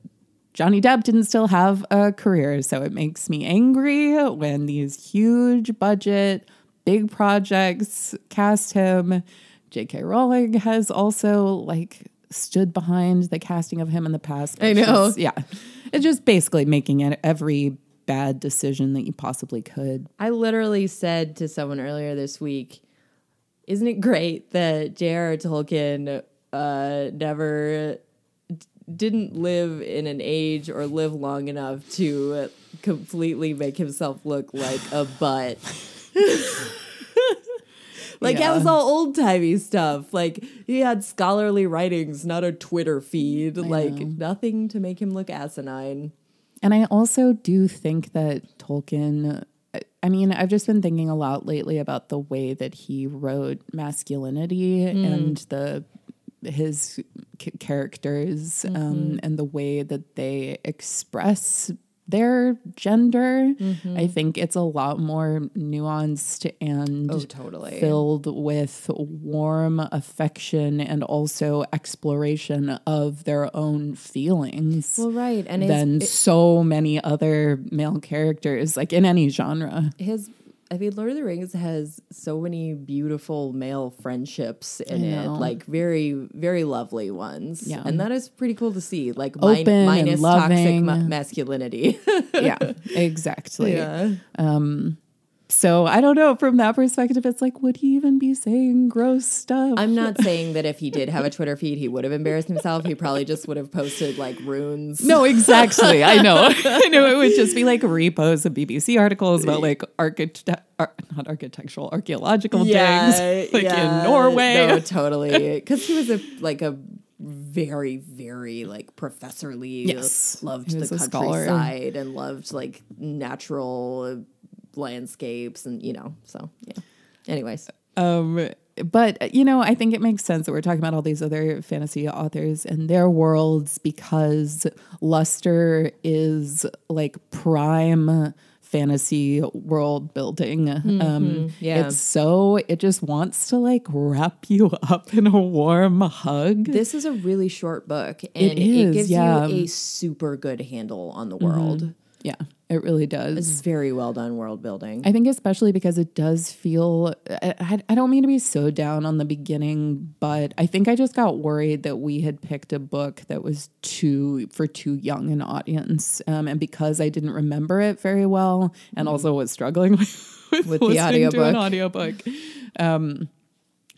Johnny Depp didn't still have a career. So it makes me angry when these huge budget, big projects cast him. J.K. Rowling has also like stood behind the casting of him in the past.
I know.
Yeah. It's just basically making it every bad decision that you possibly could.
I literally said to someone earlier this week, "Isn't it great that J.R.R. Tolkien uh, never didn't live in an age or live long enough to completely make himself look like a butt?" Like
Yeah.
that was all old timey stuff. Like he had scholarly writings, not a Twitter feed. like nothing to make him look asinine.
And I also do think that Tolkien, I mean, I've just been thinking a lot lately about the way that he wrote masculinity mm. and the his c- characters um, and the way that they express their gender. I think it's a lot more nuanced and
Oh, totally.
filled with warm affection and also exploration of their own feelings
Well, right, and
than so many other male characters, like in any genre.
his I mean, Lord of the Rings has so many beautiful male friendships in it, like very, very lovely ones.
Yeah.
and that is pretty cool to see. Like
Open
min- minus toxic ma- masculinity.
Yeah, exactly. So I don't know. From that perspective, it's like, would he even be saying gross stuff?
I'm not saying that if he did have a Twitter feed, he would have embarrassed himself. He probably just would have posted like runes.
no, exactly. I know. I know. It would just be like reposts of BBC articles about like architect, ar- not architectural, archaeological digs, like in Norway.
No, totally. Because he was a like a very, very like professorly.
Yes.
loved
He
the
a scholar.
countryside and loved like natural landscapes and you know. So yeah. Anyways,
Um, but you know, I think it makes sense that we're talking about all these other fantasy authors and their worlds because Luster is like prime fantasy world building. Um,
yeah.
it's so it just wants to like wrap you up in a warm hug.
this is a really short book, and it,
is,
gives
yeah.
you a super good handle on the world.
Yeah, it really does.
It's very well done world building.
I think especially because it does feel I, I- don't mean to be so down on the beginning, but I think I just got worried that we had picked a book that was too for too young an audience. Um, and because I didn't remember it very well and also was struggling with,
Mm-hmm. With the
listening to an
audiobook.
audiobook. Um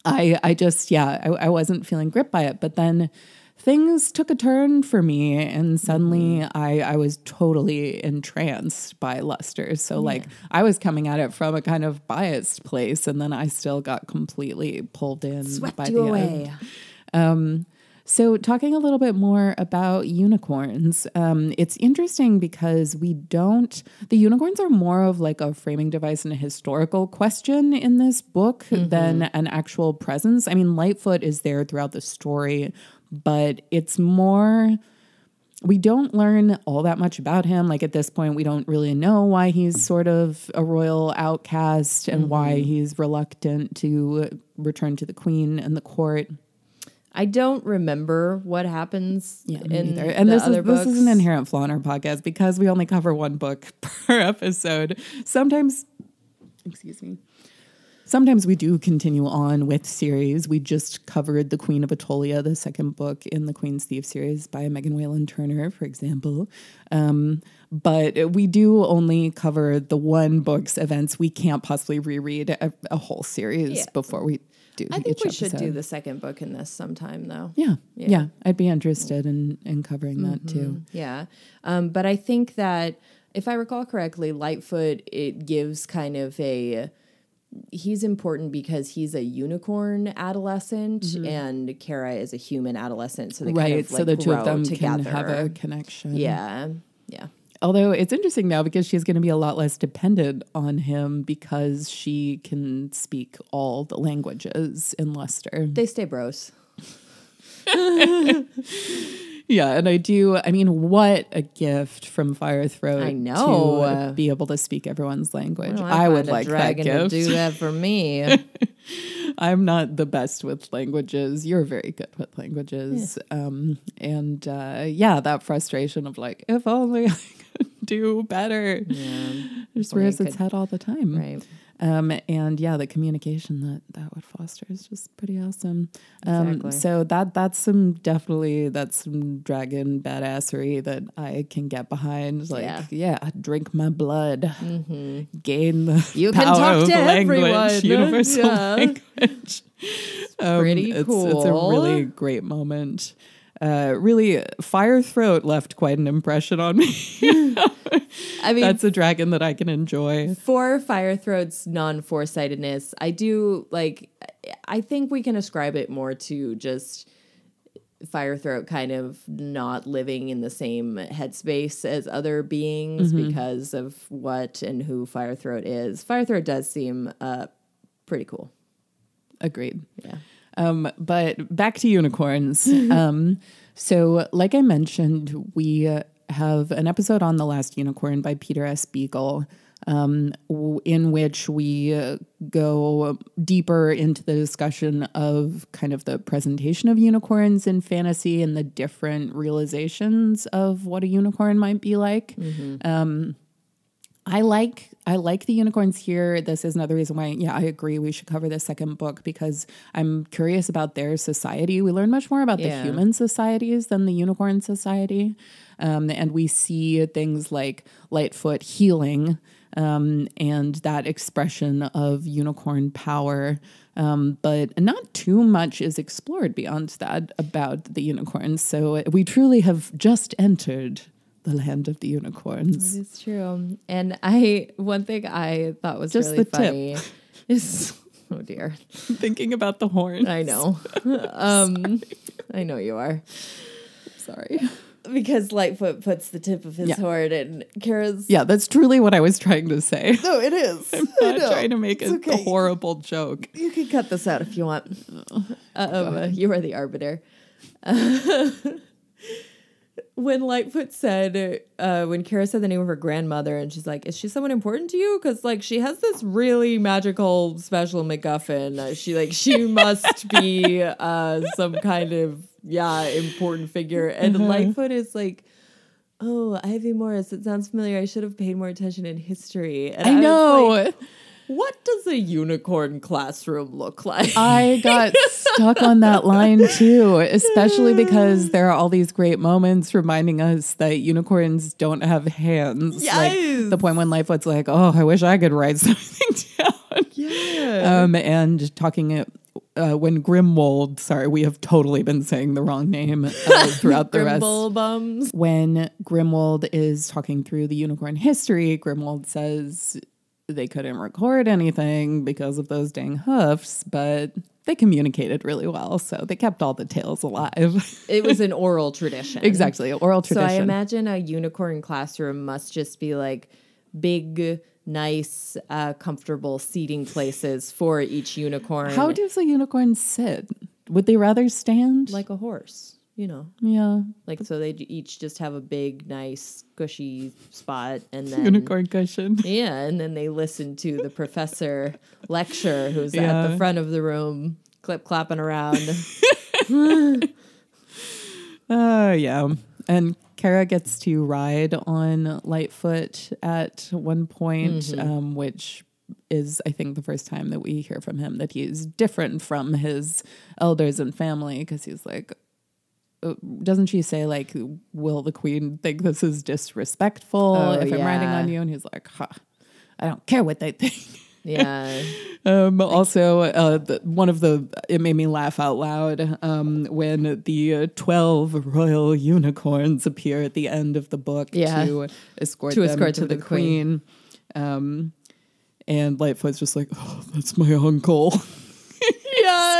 I I just yeah, I, I wasn't feeling gripped by it. But then things took a turn for me and suddenly
Mm-hmm.
I, I was totally entranced by Luster. So like I was coming at it from a kind of biased place and then I still got completely pulled in
Swept
by the
away.
end. So, talking a little bit more about unicorns, um, it's interesting because we don't, the unicorns are more of like a framing device and a historical question in this book than an actual presence. I mean, Lightfoot is there throughout the story, but it's more. We don't learn all that much about him. Like at this point, we don't really know why he's sort of a royal outcast and why mm-hmm. he's reluctant to return to the queen and the court.
I don't remember what happens
Yeah,
in
neither. And
the
this is
other
this is an inherent flaw in our podcast because we only cover one book per episode. Sometimes, excuse me. Sometimes we do continue on with series. We just covered The Queen of Attolia, the second book in the Queen's Thief series by Megan Whalen Turner, for example. Um, but we do only cover the one book's events. We can't possibly reread a, a whole series
Yeah.
before we do.
I think we should do the second book in this sometime, though.
Yeah,
Yeah.
yeah, I'd be interested in in covering that too.
Yeah. Um, but I think that if I recall correctly, Lightfoot, it gives kind of a. He's important because he's a unicorn adolescent and Kara is a human adolescent. So they
Mm-hmm. right
kind of
so
like
the two of them
together.
can have a connection
yeah. Yeah.
although it's interesting now because she's going to be a lot less dependent on him because she can speak all the languages in Luster.
They stay bros.
Yeah, and I do. I mean, what a gift from Fire Firethroat!
I know.
to be able to speak everyone's language.
Well,
I, would like that gift.
to do that for me.
I'm not the best with languages. You're very good with languages. Um, and uh, yeah, that frustration of like, if only I could do better.
yeah.
Just
Or
rears its head all the time.
Right.
Um, and yeah, the communication that that would foster is just pretty awesome. Um,
Exactly.
so that that's some definitely that's some dragon badassery that I can get behind. Like,
Yeah.
yeah, drink my blood, gain the
You can
power
talk
of
to
language,
everyone.
universal
Yeah.
language. Um,
pretty
it's, It's a really great moment. Uh, really, Fire Throat left quite an impression on me.
I mean,
That's a dragon that I can enjoy.
for Firethroat's non foresightedness, I do like, I think we can ascribe it more to just Firethroat kind of not living in the same headspace as other beings because of what and who Firethroat is. Firethroat does seem uh, pretty cool.
Agreed.
Yeah.
Um, but back to unicorns. um, so, like I mentioned, we have an episode on the last unicorn by Peter S. Beagle, um, w- in which we uh, go deeper into the discussion of kind of the presentation of unicorns in fantasy and the different realizations of what a unicorn might be like. Um, I like I like the unicorns here. This is another reason why, yeah, I agree. We should cover the second book because I'm curious about their society. We learn much more about
Yeah.
the human societies than the unicorn society, um, and we see things like Lightfoot healing um, and that expression of unicorn power. Um, but not too much is explored beyond that about the unicorns. So we truly have just entered the land of the unicorns.
It's true. And I, one thing I thought was
Just
really
the tip.
funny is, oh dear.
thinking about the horn.
I know. um, I know you are.
Sorry.
Because Lightfoot puts the tip of his
Yeah.
horn and Kara's.
Yeah, that's truly what I was trying to say.
No, it is.
I'm not trying to make a,
It's
a
okay.
horrible joke.
You can cut this out if you want. Um, you are the arbiter. When Lightfoot said, uh, when Kara said the name of her grandmother, and she's like, "Is she someone important to you?" Because like she has this really magical special MacGuffin. Uh, she like she must be uh, some kind of yeah important figure. And Lightfoot is like. Oh, Ivy Morris. It sounds familiar. I should have paid more attention in history. And
I
was
know.
What does a unicorn classroom look like?
I got stuck on that line too, especially because there are all these great moments reminding us that unicorns don't have hands.
Yes.
Like the point when Lightfoot's like, oh, I wish I could write something down.
yeah.
Um, and talking uh, when Grimwold, sorry, we have totally been saying the wrong name uh, throughout the rest.
Bums.
when Grimwold is talking through the unicorn history, Grimwold says they couldn't record anything because of those dang hoofs, but they communicated really well, so they kept all the tales alive.
It was an oral tradition.
exactly, oral tradition. So.
I imagine a unicorn classroom must just be like big, nice, uh, comfortable seating places for each unicorn.
How does a unicorn sit? Would they rather stand?
like a horse, you know,
yeah,
like so they each just have a big, nice, cushy spot, and then
unicorn cushion.
Yeah, and then they listen to the professor lecture, who's at the front of the room, clip clapping around.
Oh yeah, and Kara gets to ride on Lightfoot at one point, um, which is I think the first time that we hear from him that he's different from his elders and family because he's like. Uh, Doesn't she say like, "Will the queen think this is disrespectful
Oh,
if I'm riding on you?" And he's like, huh, "I don't care what they think."
yeah,
Um, also, uh, the, one of the it made me laugh out loud um, when the uh, twelve royal unicorns appear at the end of the book
Yeah.
to escort
To
them
escort
to,
to
the,
the
queen. Um, and Lightfoot's just like, oh, that's my uncle.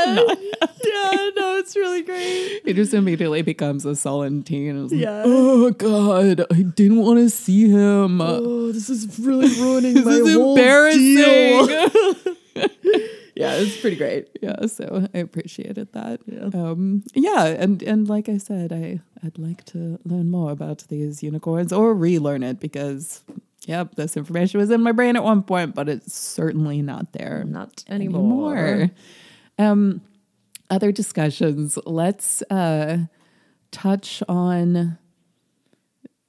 yeah, yeah. No, it's really great.
he just immediately becomes a sullen teen. And is like,
Yeah.
oh God, I didn't want to see him.
Oh, this is really ruining
this is embarrassing.
yeah, it's pretty great.
yeah so i appreciated that um yeah and and like i said i i'd like to learn more about these unicorns or relearn it because yep this information was in my brain at one point but it's certainly not there
Not anymore.
Um other discussions let's uh touch on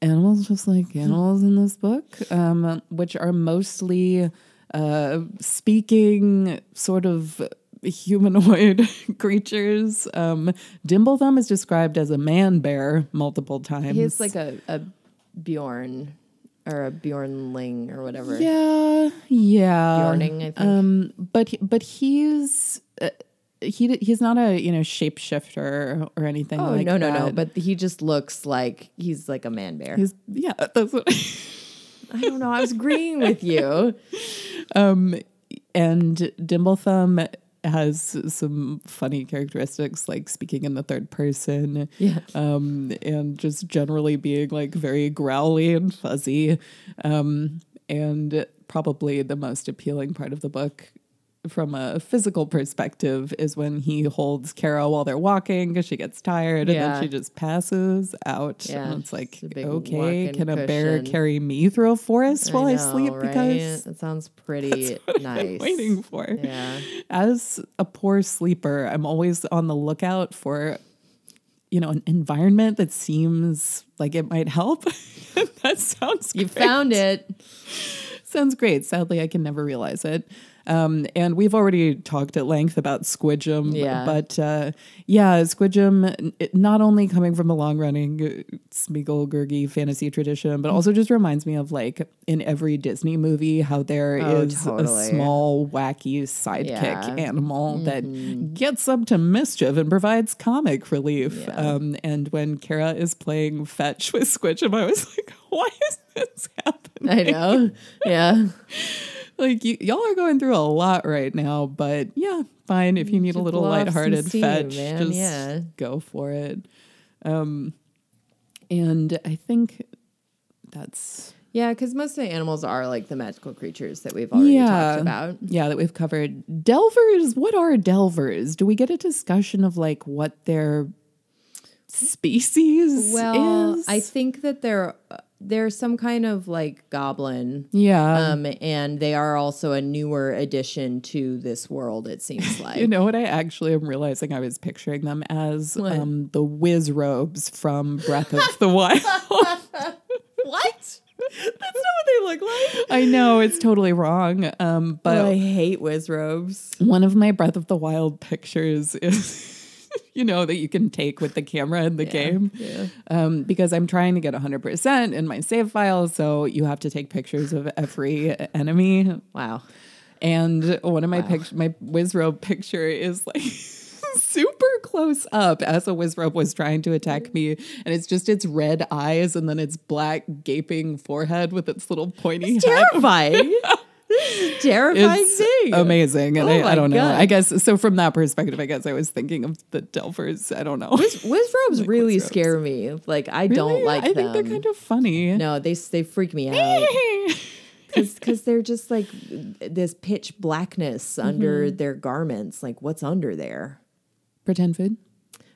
animals just like animals in this book um which are mostly uh, speaking sort of humanoid creatures. Um, Dimblethumb is described as a man bear multiple times.
He's like a, a Beorn or a Bjornling or whatever.
yeah, yeah.
Beorning, I think.
Um, but but he's. He he's not a you know shapeshifter or anything
oh
like
no no no! But he just looks like he's like a man bear.
he's yeah that's what
I don't know. I was agreeing with you.
Um, and Dimblethumb has some funny characteristics, like speaking in the third person.
Yeah.
Um, and just generally being like very growly and fuzzy. Um, and probably the most appealing part of the book from a physical perspective is when he holds Kara while they're walking because she gets tired and then she just passes out.
Yeah,
and it's like, okay, can a bear carry me through a forest while I,
know,
sleep?
right?
Because
that sounds pretty nice.
waiting for.
Yeah.
As a poor sleeper, I'm always on the lookout for, you know, an environment that seems like it might help. that sounds
You
great.
found it.
Sounds great. Sadly, I can never realize it. Um, and we've already talked at length about Squijum.
Yeah.
But uh, yeah, Squijum, it, not only coming from a long running Smeagol Gurgi fantasy tradition, but also just reminds me of like in every Disney movie how there is
Oh,
a
totally.
small, wacky sidekick
Yeah. Mm-hmm.
animal that gets up to mischief and provides comic relief.
Yeah.
Um, and when Kara is playing fetch with Squijum, I was like, why is this happening?
I know. Yeah.
like y- y'all are going through a lot right now, but yeah, fine. If you need a little
blow off some
lighthearted
steam,
fetch,
man.
just
Yeah.
go for it. Um, and I think that's
Yeah, because most of the animals are like the magical creatures that we've already
yeah,
talked about.
yeah that we've covered. Delvers, what are delvers? Do we get a discussion of like what their species
Well,
is?
I think that they're they're some kind of like goblin.
yeah.
Um, and they are also a newer addition to this world, it seems like.
You know what I actually am realizing I was picturing them as um the whiz robes from Breath of the Wild.
what? That's not what they look like.
I know it's totally wrong. Um, but
But I hate whiz robes.
one of my Breath of the Wild pictures is, you know, that you can take with the camera in the game.
Yeah.
Um, because I'm trying to get 100% in my save file. So you have to take pictures of every enemy.
Wow.
And one of my pict- my Wizzrobe picture is like super close up as a Wizzrobe was trying to attack me. And it's just its red eyes and then its black gaping forehead with its little pointy head.
Terrifying. This is terrifying
It's
thing.
amazing. And
Oh
I, I don't know. I guess so from that perspective, I guess I was thinking of the Delvers. I don't know.
Whiz robes
Like
really
robes.
scare me. Like I don't like
I
them.
think they're kind of funny.
no, they they freak me out because they're just like this pitch blackness under
Mm-hmm.
their garments. Like what's under there?
Pretend food.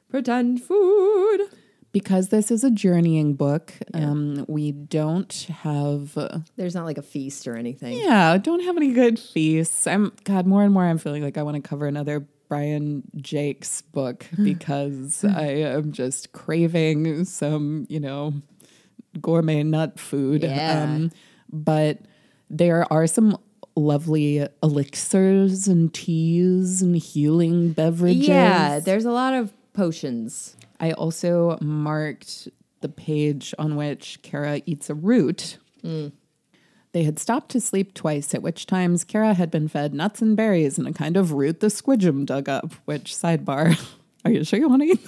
Pretend food.
Because this is a journeying book, um, we don't have uh,
There's not like a feast or anything.
Yeah, don't have any good feasts. I'm God, more and more I'm feeling like I want to cover another Brian Jacques book because I am just craving some, you know, gourmet nut food.
Yeah.
but there are some lovely elixirs and teas and healing beverages.
Yeah, there's a lot of potions.
I also marked the page on which Kara eats a root. Mm. They had stopped to sleep twice, at which times Kara had been fed nuts and berries and a kind of root the Squijum dug up. Which, sidebar, are you sure you want to eat?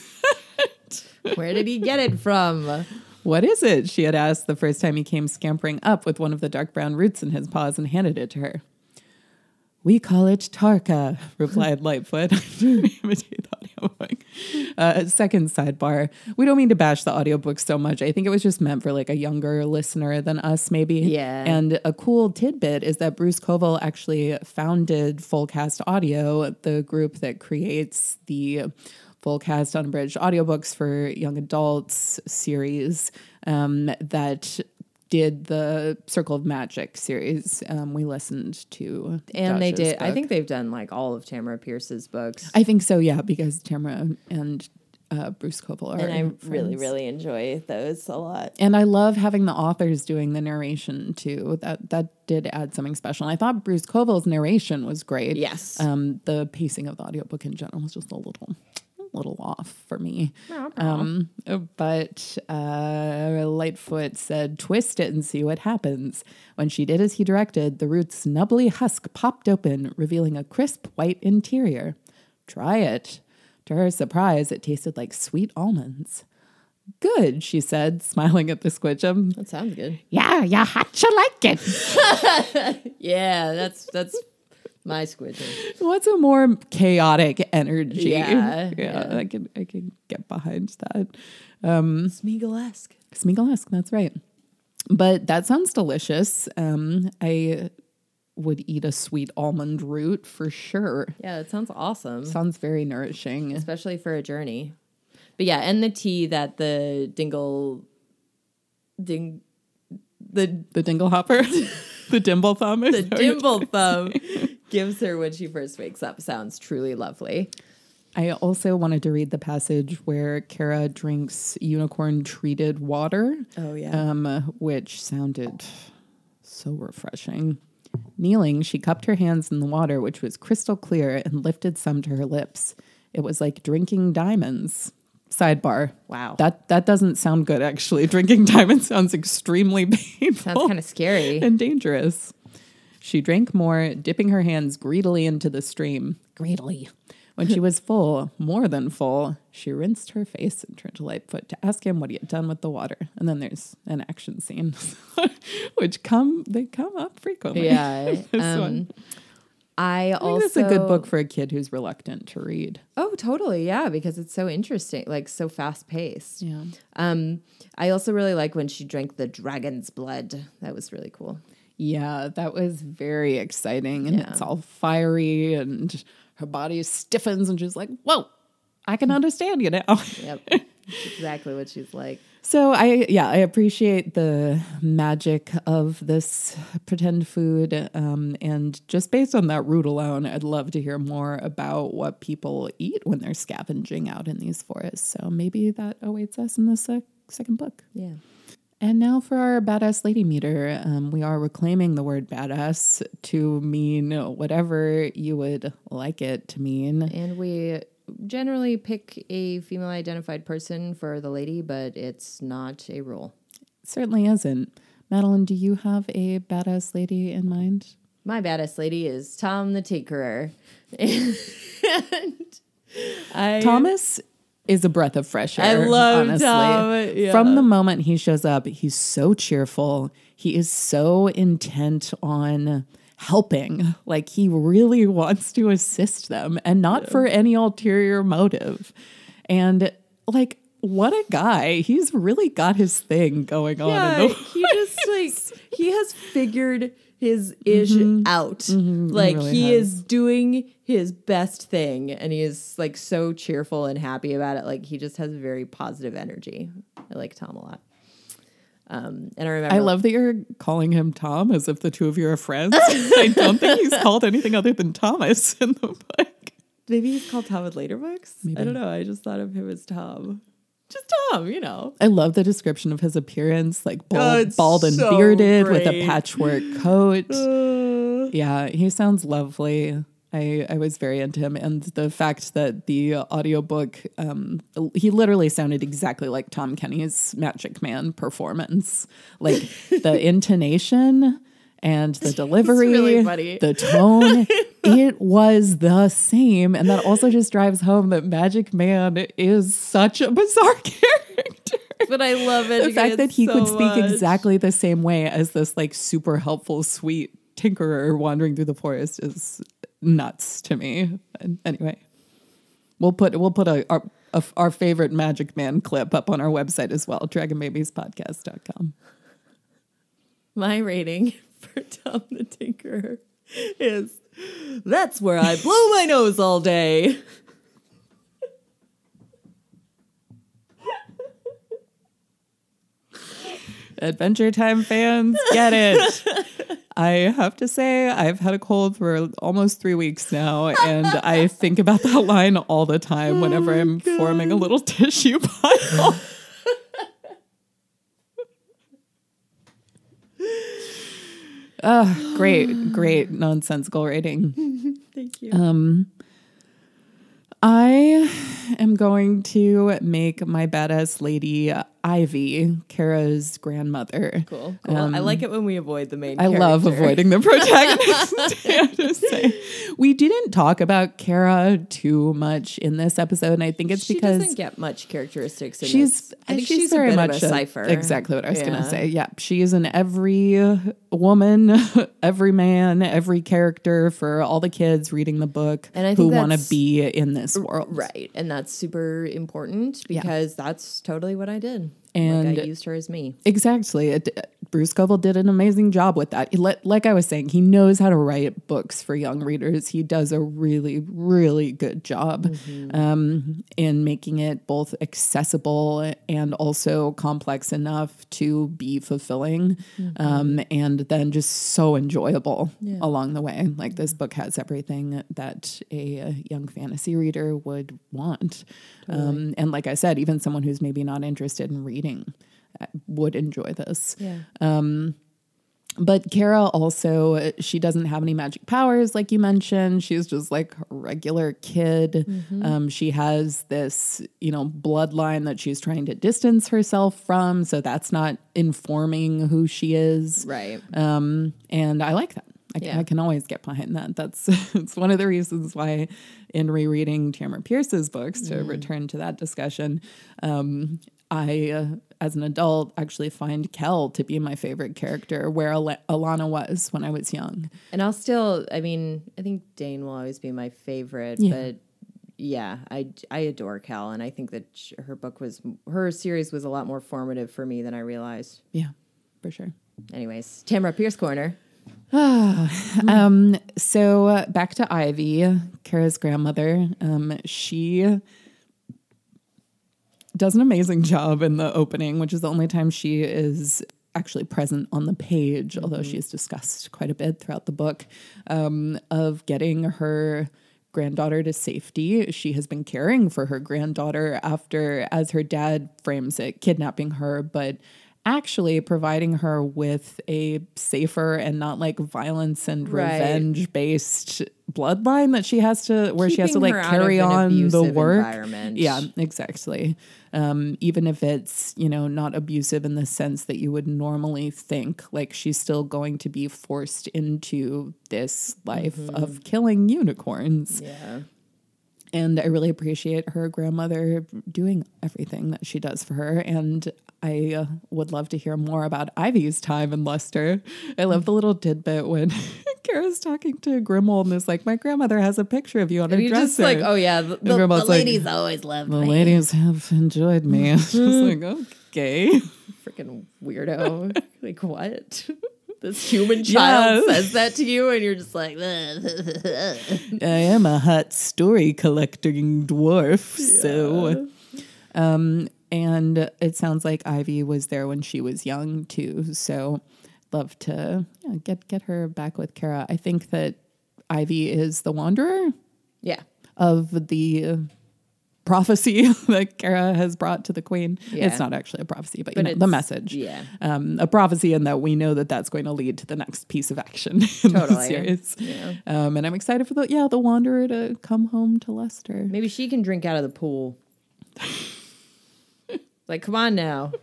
that?
Where did he get it from?
What is it? She had asked the first time he came scampering up with one of the dark brown roots in his paws and handed it to her. We call it Tarka, replied Lightfoot. Imitate the audiobook. Uh, second sidebar. We don't mean to bash the audiobook so much. I think it was just meant for like a younger listener than us, maybe.
Yeah.
And a cool tidbit is that Bruce Coville actually founded Fullcast Audio, the group that creates the Fullcast Unabridged audiobooks for young adults series um, that did the Circle of Magic series. Um, we listened to.
And they
Josh's
did. I think they've done like all of Tamora Pierce's books.
I think so, yeah, because Tamora and uh, Bruce Coville are.
and I really,
friends.
really enjoy those a lot.
And I love having the authors doing the narration too. That that did add something special. And I thought Bruce Coville's narration was great.
Yes.
Um, the pacing of the audiobook in general was just a little little off for me. Um, but uh, Lightfoot said, "Twist it and see what happens." When she did as he directed, the root's nubbly husk popped open, revealing a crisp white interior. Try it. To her surprise, it tasted like sweet almonds. Good, she said, smiling at the Squijum.
That sounds good.
Yeah, yeah, how'd you like it?
Yeah, that's that's my squidger.
What's a more chaotic energy?
Yeah,
yeah,
yeah.
I can I can get behind that.
Smeagol-esque.
Smeagol-esque, that's right. But that sounds delicious. Um, I would eat a sweet almond root for sure.
Yeah, that sounds awesome,
Sounds very nourishing.
especially for a journey. But yeah, and the tea that the dingle, ding, the
The dingle hopper, the dimble thumb.
the
that what
dimple thumb gives her when she first wakes up sounds truly lovely.
I also wanted to read the passage where Kara drinks unicorn treated water.
Oh, yeah.
Um, which sounded so refreshing. Kneeling, she cupped her hands in the water, which was crystal clear, and lifted some to her lips. It was like drinking diamonds. Sidebar.
Wow.
That that doesn't sound good actually. Drinking diamonds sounds extremely painful
Sounds kind of scary.
and dangerous. She drank more, dipping her hands greedily into the stream. Greedily. When she was full, more than full, she rinsed her face and turned to Lightfoot to ask him what he had done with the water. And then there's an action scene, which come they come up frequently.
Yeah.
This
um,
one.
I
I
also
think it's a good book for a kid who's reluctant to read.
Oh, totally. Yeah, because it's so interesting, like so fast paced.
Yeah.
Um, I also really like when she drank the dragon's blood. That was really cool.
Yeah, that was very exciting. And
Yeah.
it's all fiery and her body stiffens and she's like, Whoa, I can understand you now.
Yep. Exactly what she's like.
So I yeah, I appreciate the magic of this pretend food. Um, and just based on that root alone, I'd love to hear more about what people eat when they're scavenging out in these forests. So maybe that awaits us in the sec- second book.
Yeah.
And now for our badass lady meter. Um, we are reclaiming the word badass to mean whatever you would like it to mean.
And we generally pick a female identified person for the lady, but it's not a rule.
certainly isn't. Madeline, do you have a badass lady in mind?
My badass lady is Tom the Tinkerer. and I
Thomas is a breath of fresh air.
I love
honestly.
Yeah.
From the moment he shows up, he's so cheerful. He is so intent on helping. Like he really wants to assist them and not for any ulterior motive. And like, what a guy. He's really got his thing going on.
Yeah, he just like he has figured his ish out. Like
really
he is doing his best thing and he is like so cheerful and happy about it. Like he just has very positive energy. I like Tom a lot. Um, and I remember
I love that you're calling him Tom as if the two of you are friends. I don't think he's called anything other than Thomas in the book.
maybe he's called Tom in later books.
Maybe.
I don't know. I just thought of him as Tom. Just Tom, you know.
I love the description of his appearance, like bald,
Oh,
bald and
so
bearded with a patchwork coat.
Uh,
yeah, he sounds lovely. I, I was very into him. And the fact that the audiobook, um, he literally sounded exactly like Tom Kenny's Magic Man performance. Like the intonation and the delivery,
really
the tone, it was the same. And that also just drives home that Magic Man is such a bizarre character
but I love it.
the fact that he
so
could speak
much.
exactly the same way as this like super helpful sweet tinkerer wandering through the forest is nuts to me anyway we'll put we'll put a our, a, our favorite magic man clip up on our website as well dragonbabiespodcast.com
My rating Tom the Tinkerer is that's where I blow my nose all day.
adventure time fans get it I have to say, I've had a cold for almost three weeks now, and I think about that line all the time whenever oh I'm forming a little tissue pile. Ah, great, great nonsensical writing.
Thank you.
Um, I am going to make my badass lady Ivy, Kara's grandmother.
cool. Cool. I like it when we avoid the main.
Um, I love avoiding the protagonist. I have to say. We didn't talk about Kara too much in this episode, and I think it's
She
because she
doesn't get much characteristics. In
she's.
I think
she's,
she's,
very
a
much
a cipher.
exactly what I was
Yeah.
going to say. Yeah, she is an every woman, every man, every character for all the kids reading the book
And I
who want to be in this world.
Right, and that's super important because that's totally what I did.
And-
like I used her as me.
Exactly. It, Bruce Coville did an amazing job with that. Let- Like I was saying, he knows how to write books for young readers. He does a really, really good job um, in making it both accessible and also complex enough to be fulfilling um, and then just so enjoyable along the way. Like this book has everything that a, young fantasy reader would want. Um, and like I said, even someone who's maybe not interested in reading would enjoy this.
Yeah.
But Kara also, she doesn't have any magic powers, like you mentioned. She's just like a regular kid. Um, she has this, you know, bloodline that she's trying to distance herself from. So that's not informing who she is.
Right.
Um, and I like that. I,
Yeah.
I can always get behind that. That's it's one of the reasons why, in rereading Tamora Pierce's books, to return to that discussion, um, I, uh, as an adult, actually find Kel to be my favorite character, where Al- Alanna was when I was young.
And I'll still, I mean, I think Daine will always be my favorite,
Yeah.
but yeah, I, I adore Kel. And I think that sh- her book was, her series was a lot more formative for me than I realized.
Yeah, for sure.
Anyways, Tamora Pierce Corner.
Um, so uh, back to Ivy, Kara's grandmother. Um, she does an amazing job in the opening, which is the only time she is actually present on the page, although she is discussed quite a bit throughout the book, um, of getting her granddaughter to safety. She has been caring for her granddaughter after, as her dad frames it, kidnapping her, but actually providing her with a safer and not like violence and
Right.
revenge based bloodline that she has to where she has to like
her out of
carry on the work yeah exactly um, even if it's you know not abusive in the sense that you would normally think like she's still going to be forced into this life of killing unicorns
Yeah.
and I really appreciate her grandmother doing everything that she does for her. And I uh, would love to hear more about Ivy's time in Luster. I love the little tidbit when Kara's talking to Grimwold and is like, "My grandmother has a picture of you on her
And you're
dresser."
just like, oh yeah, the, the, the
like,
ladies always love me.
the
me.
ladies have enjoyed me. It's just like, okay.
Freaking weirdo. like what? This human child
Yes.
says that to you, and you're just like,
I am a hot story collecting dwarf, so um and it sounds like Ivy was there when she was young too. So love to yeah, get get her back with Kara. I think that Ivy is the wanderer
yeah.
of the prophecy that Kara has brought to the queen.
Yeah.
It's not actually a prophecy, but, you
But
know, the message.
yeah.
Um, a prophecy in that we know that that's going to lead to the next piece of action in the
Totally.
series.
Yeah.
Um, and I'm excited for the yeah the wanderer to come home to Luster.
Maybe she can drink out of the pool. like, come on now.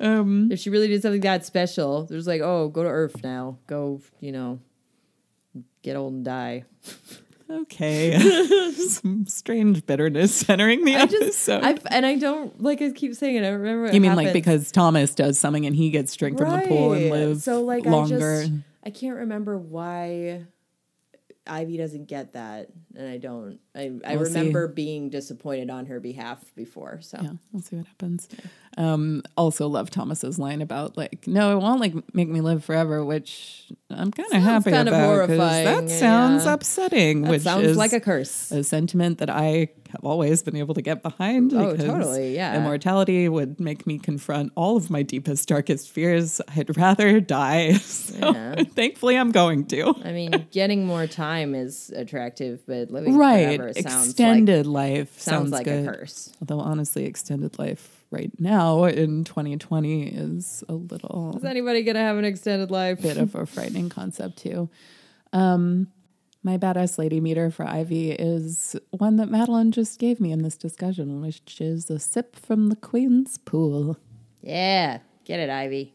Um,
If she really did something that special, there's like, oh, go to Earth now. Go, you know, get old and die.
okay, some strange bitterness entering the
I just,
episode.
I and I don't like I keep saying it. I remember.
you mean like because Thomas does something and he gets drink from the pool and lives
so like
longer?
I just I can't remember why Ivy doesn't get that, and I don't. I I
We'll see.
remember being disappointed on her behalf before. So
yeah, we'll see what happens. Um, also love Thomas's line about like, no, it won't like make me live forever, which I'm kind of happy
kind
about
horrifying,
that sounds
yeah.
upsetting.
That
which
sounds
is
like a curse.
a sentiment that I have always been able to get behind.
Oh,
because
totally, yeah.
Immortality would make me confront all of my deepest, darkest fears. I'd rather die. So
Yeah.
thankfully, I'm going to.
I mean, getting more time is attractive, but living
Right.
forever sounds
Extended life
like sounds
sounds
like
good.
a curse.
Although honestly, extended life right now in 2020 is a little
Is anybody gonna have an extended life?
bit of a frightening concept too. Um, my badass lady meter for Ivy is one that Madeline just gave me in this discussion, which is a sip from the Queen's pool.
Yeah, get it, Ivy.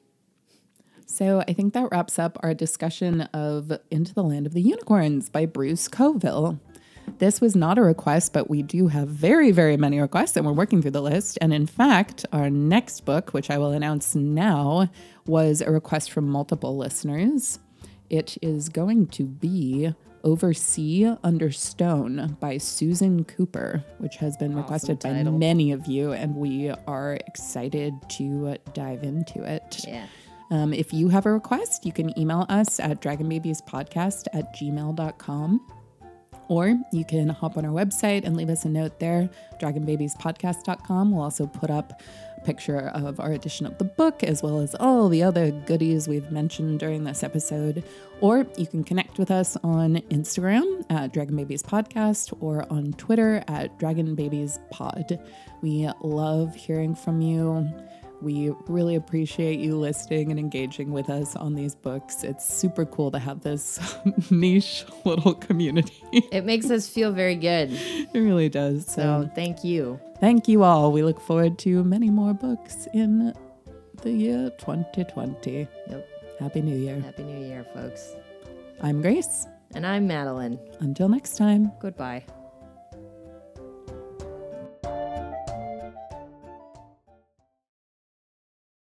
So I think that wraps up our discussion of Into the Land of the Unicorns by Bruce Coville. This was not a request, but we do have very, very many requests, and we're working through the list. And in fact, our next book, which I will announce now, was a request from multiple listeners. It is going to be Over Sea Under Stone by Susan Cooper, which has been requested by many of you, and we are excited to dive into it.
Yeah.
Um, if you have a request, you can email us at dragonbabiespodcast at gmail.com. Or you can hop on our website and leave us a note there, dragonbabiespodcast.com. We'll also put up a picture of our edition of the book, as well as all the other goodies we've mentioned during this episode. Or you can connect with us on Instagram at Dragon Babies Podcast or on Twitter at Dragon Babies Pod. We love hearing from you. We really appreciate you listening and engaging with us on these books. It's super cool to have this niche little community.
It makes us feel very good.
it really does. So,
So thank you.
thank you all. We look forward to many more books in the year 2020.
Yep.
Happy New Year.
Happy New Year, folks.
I'm Grace.
And I'm Madeline.
Until next time.
Goodbye.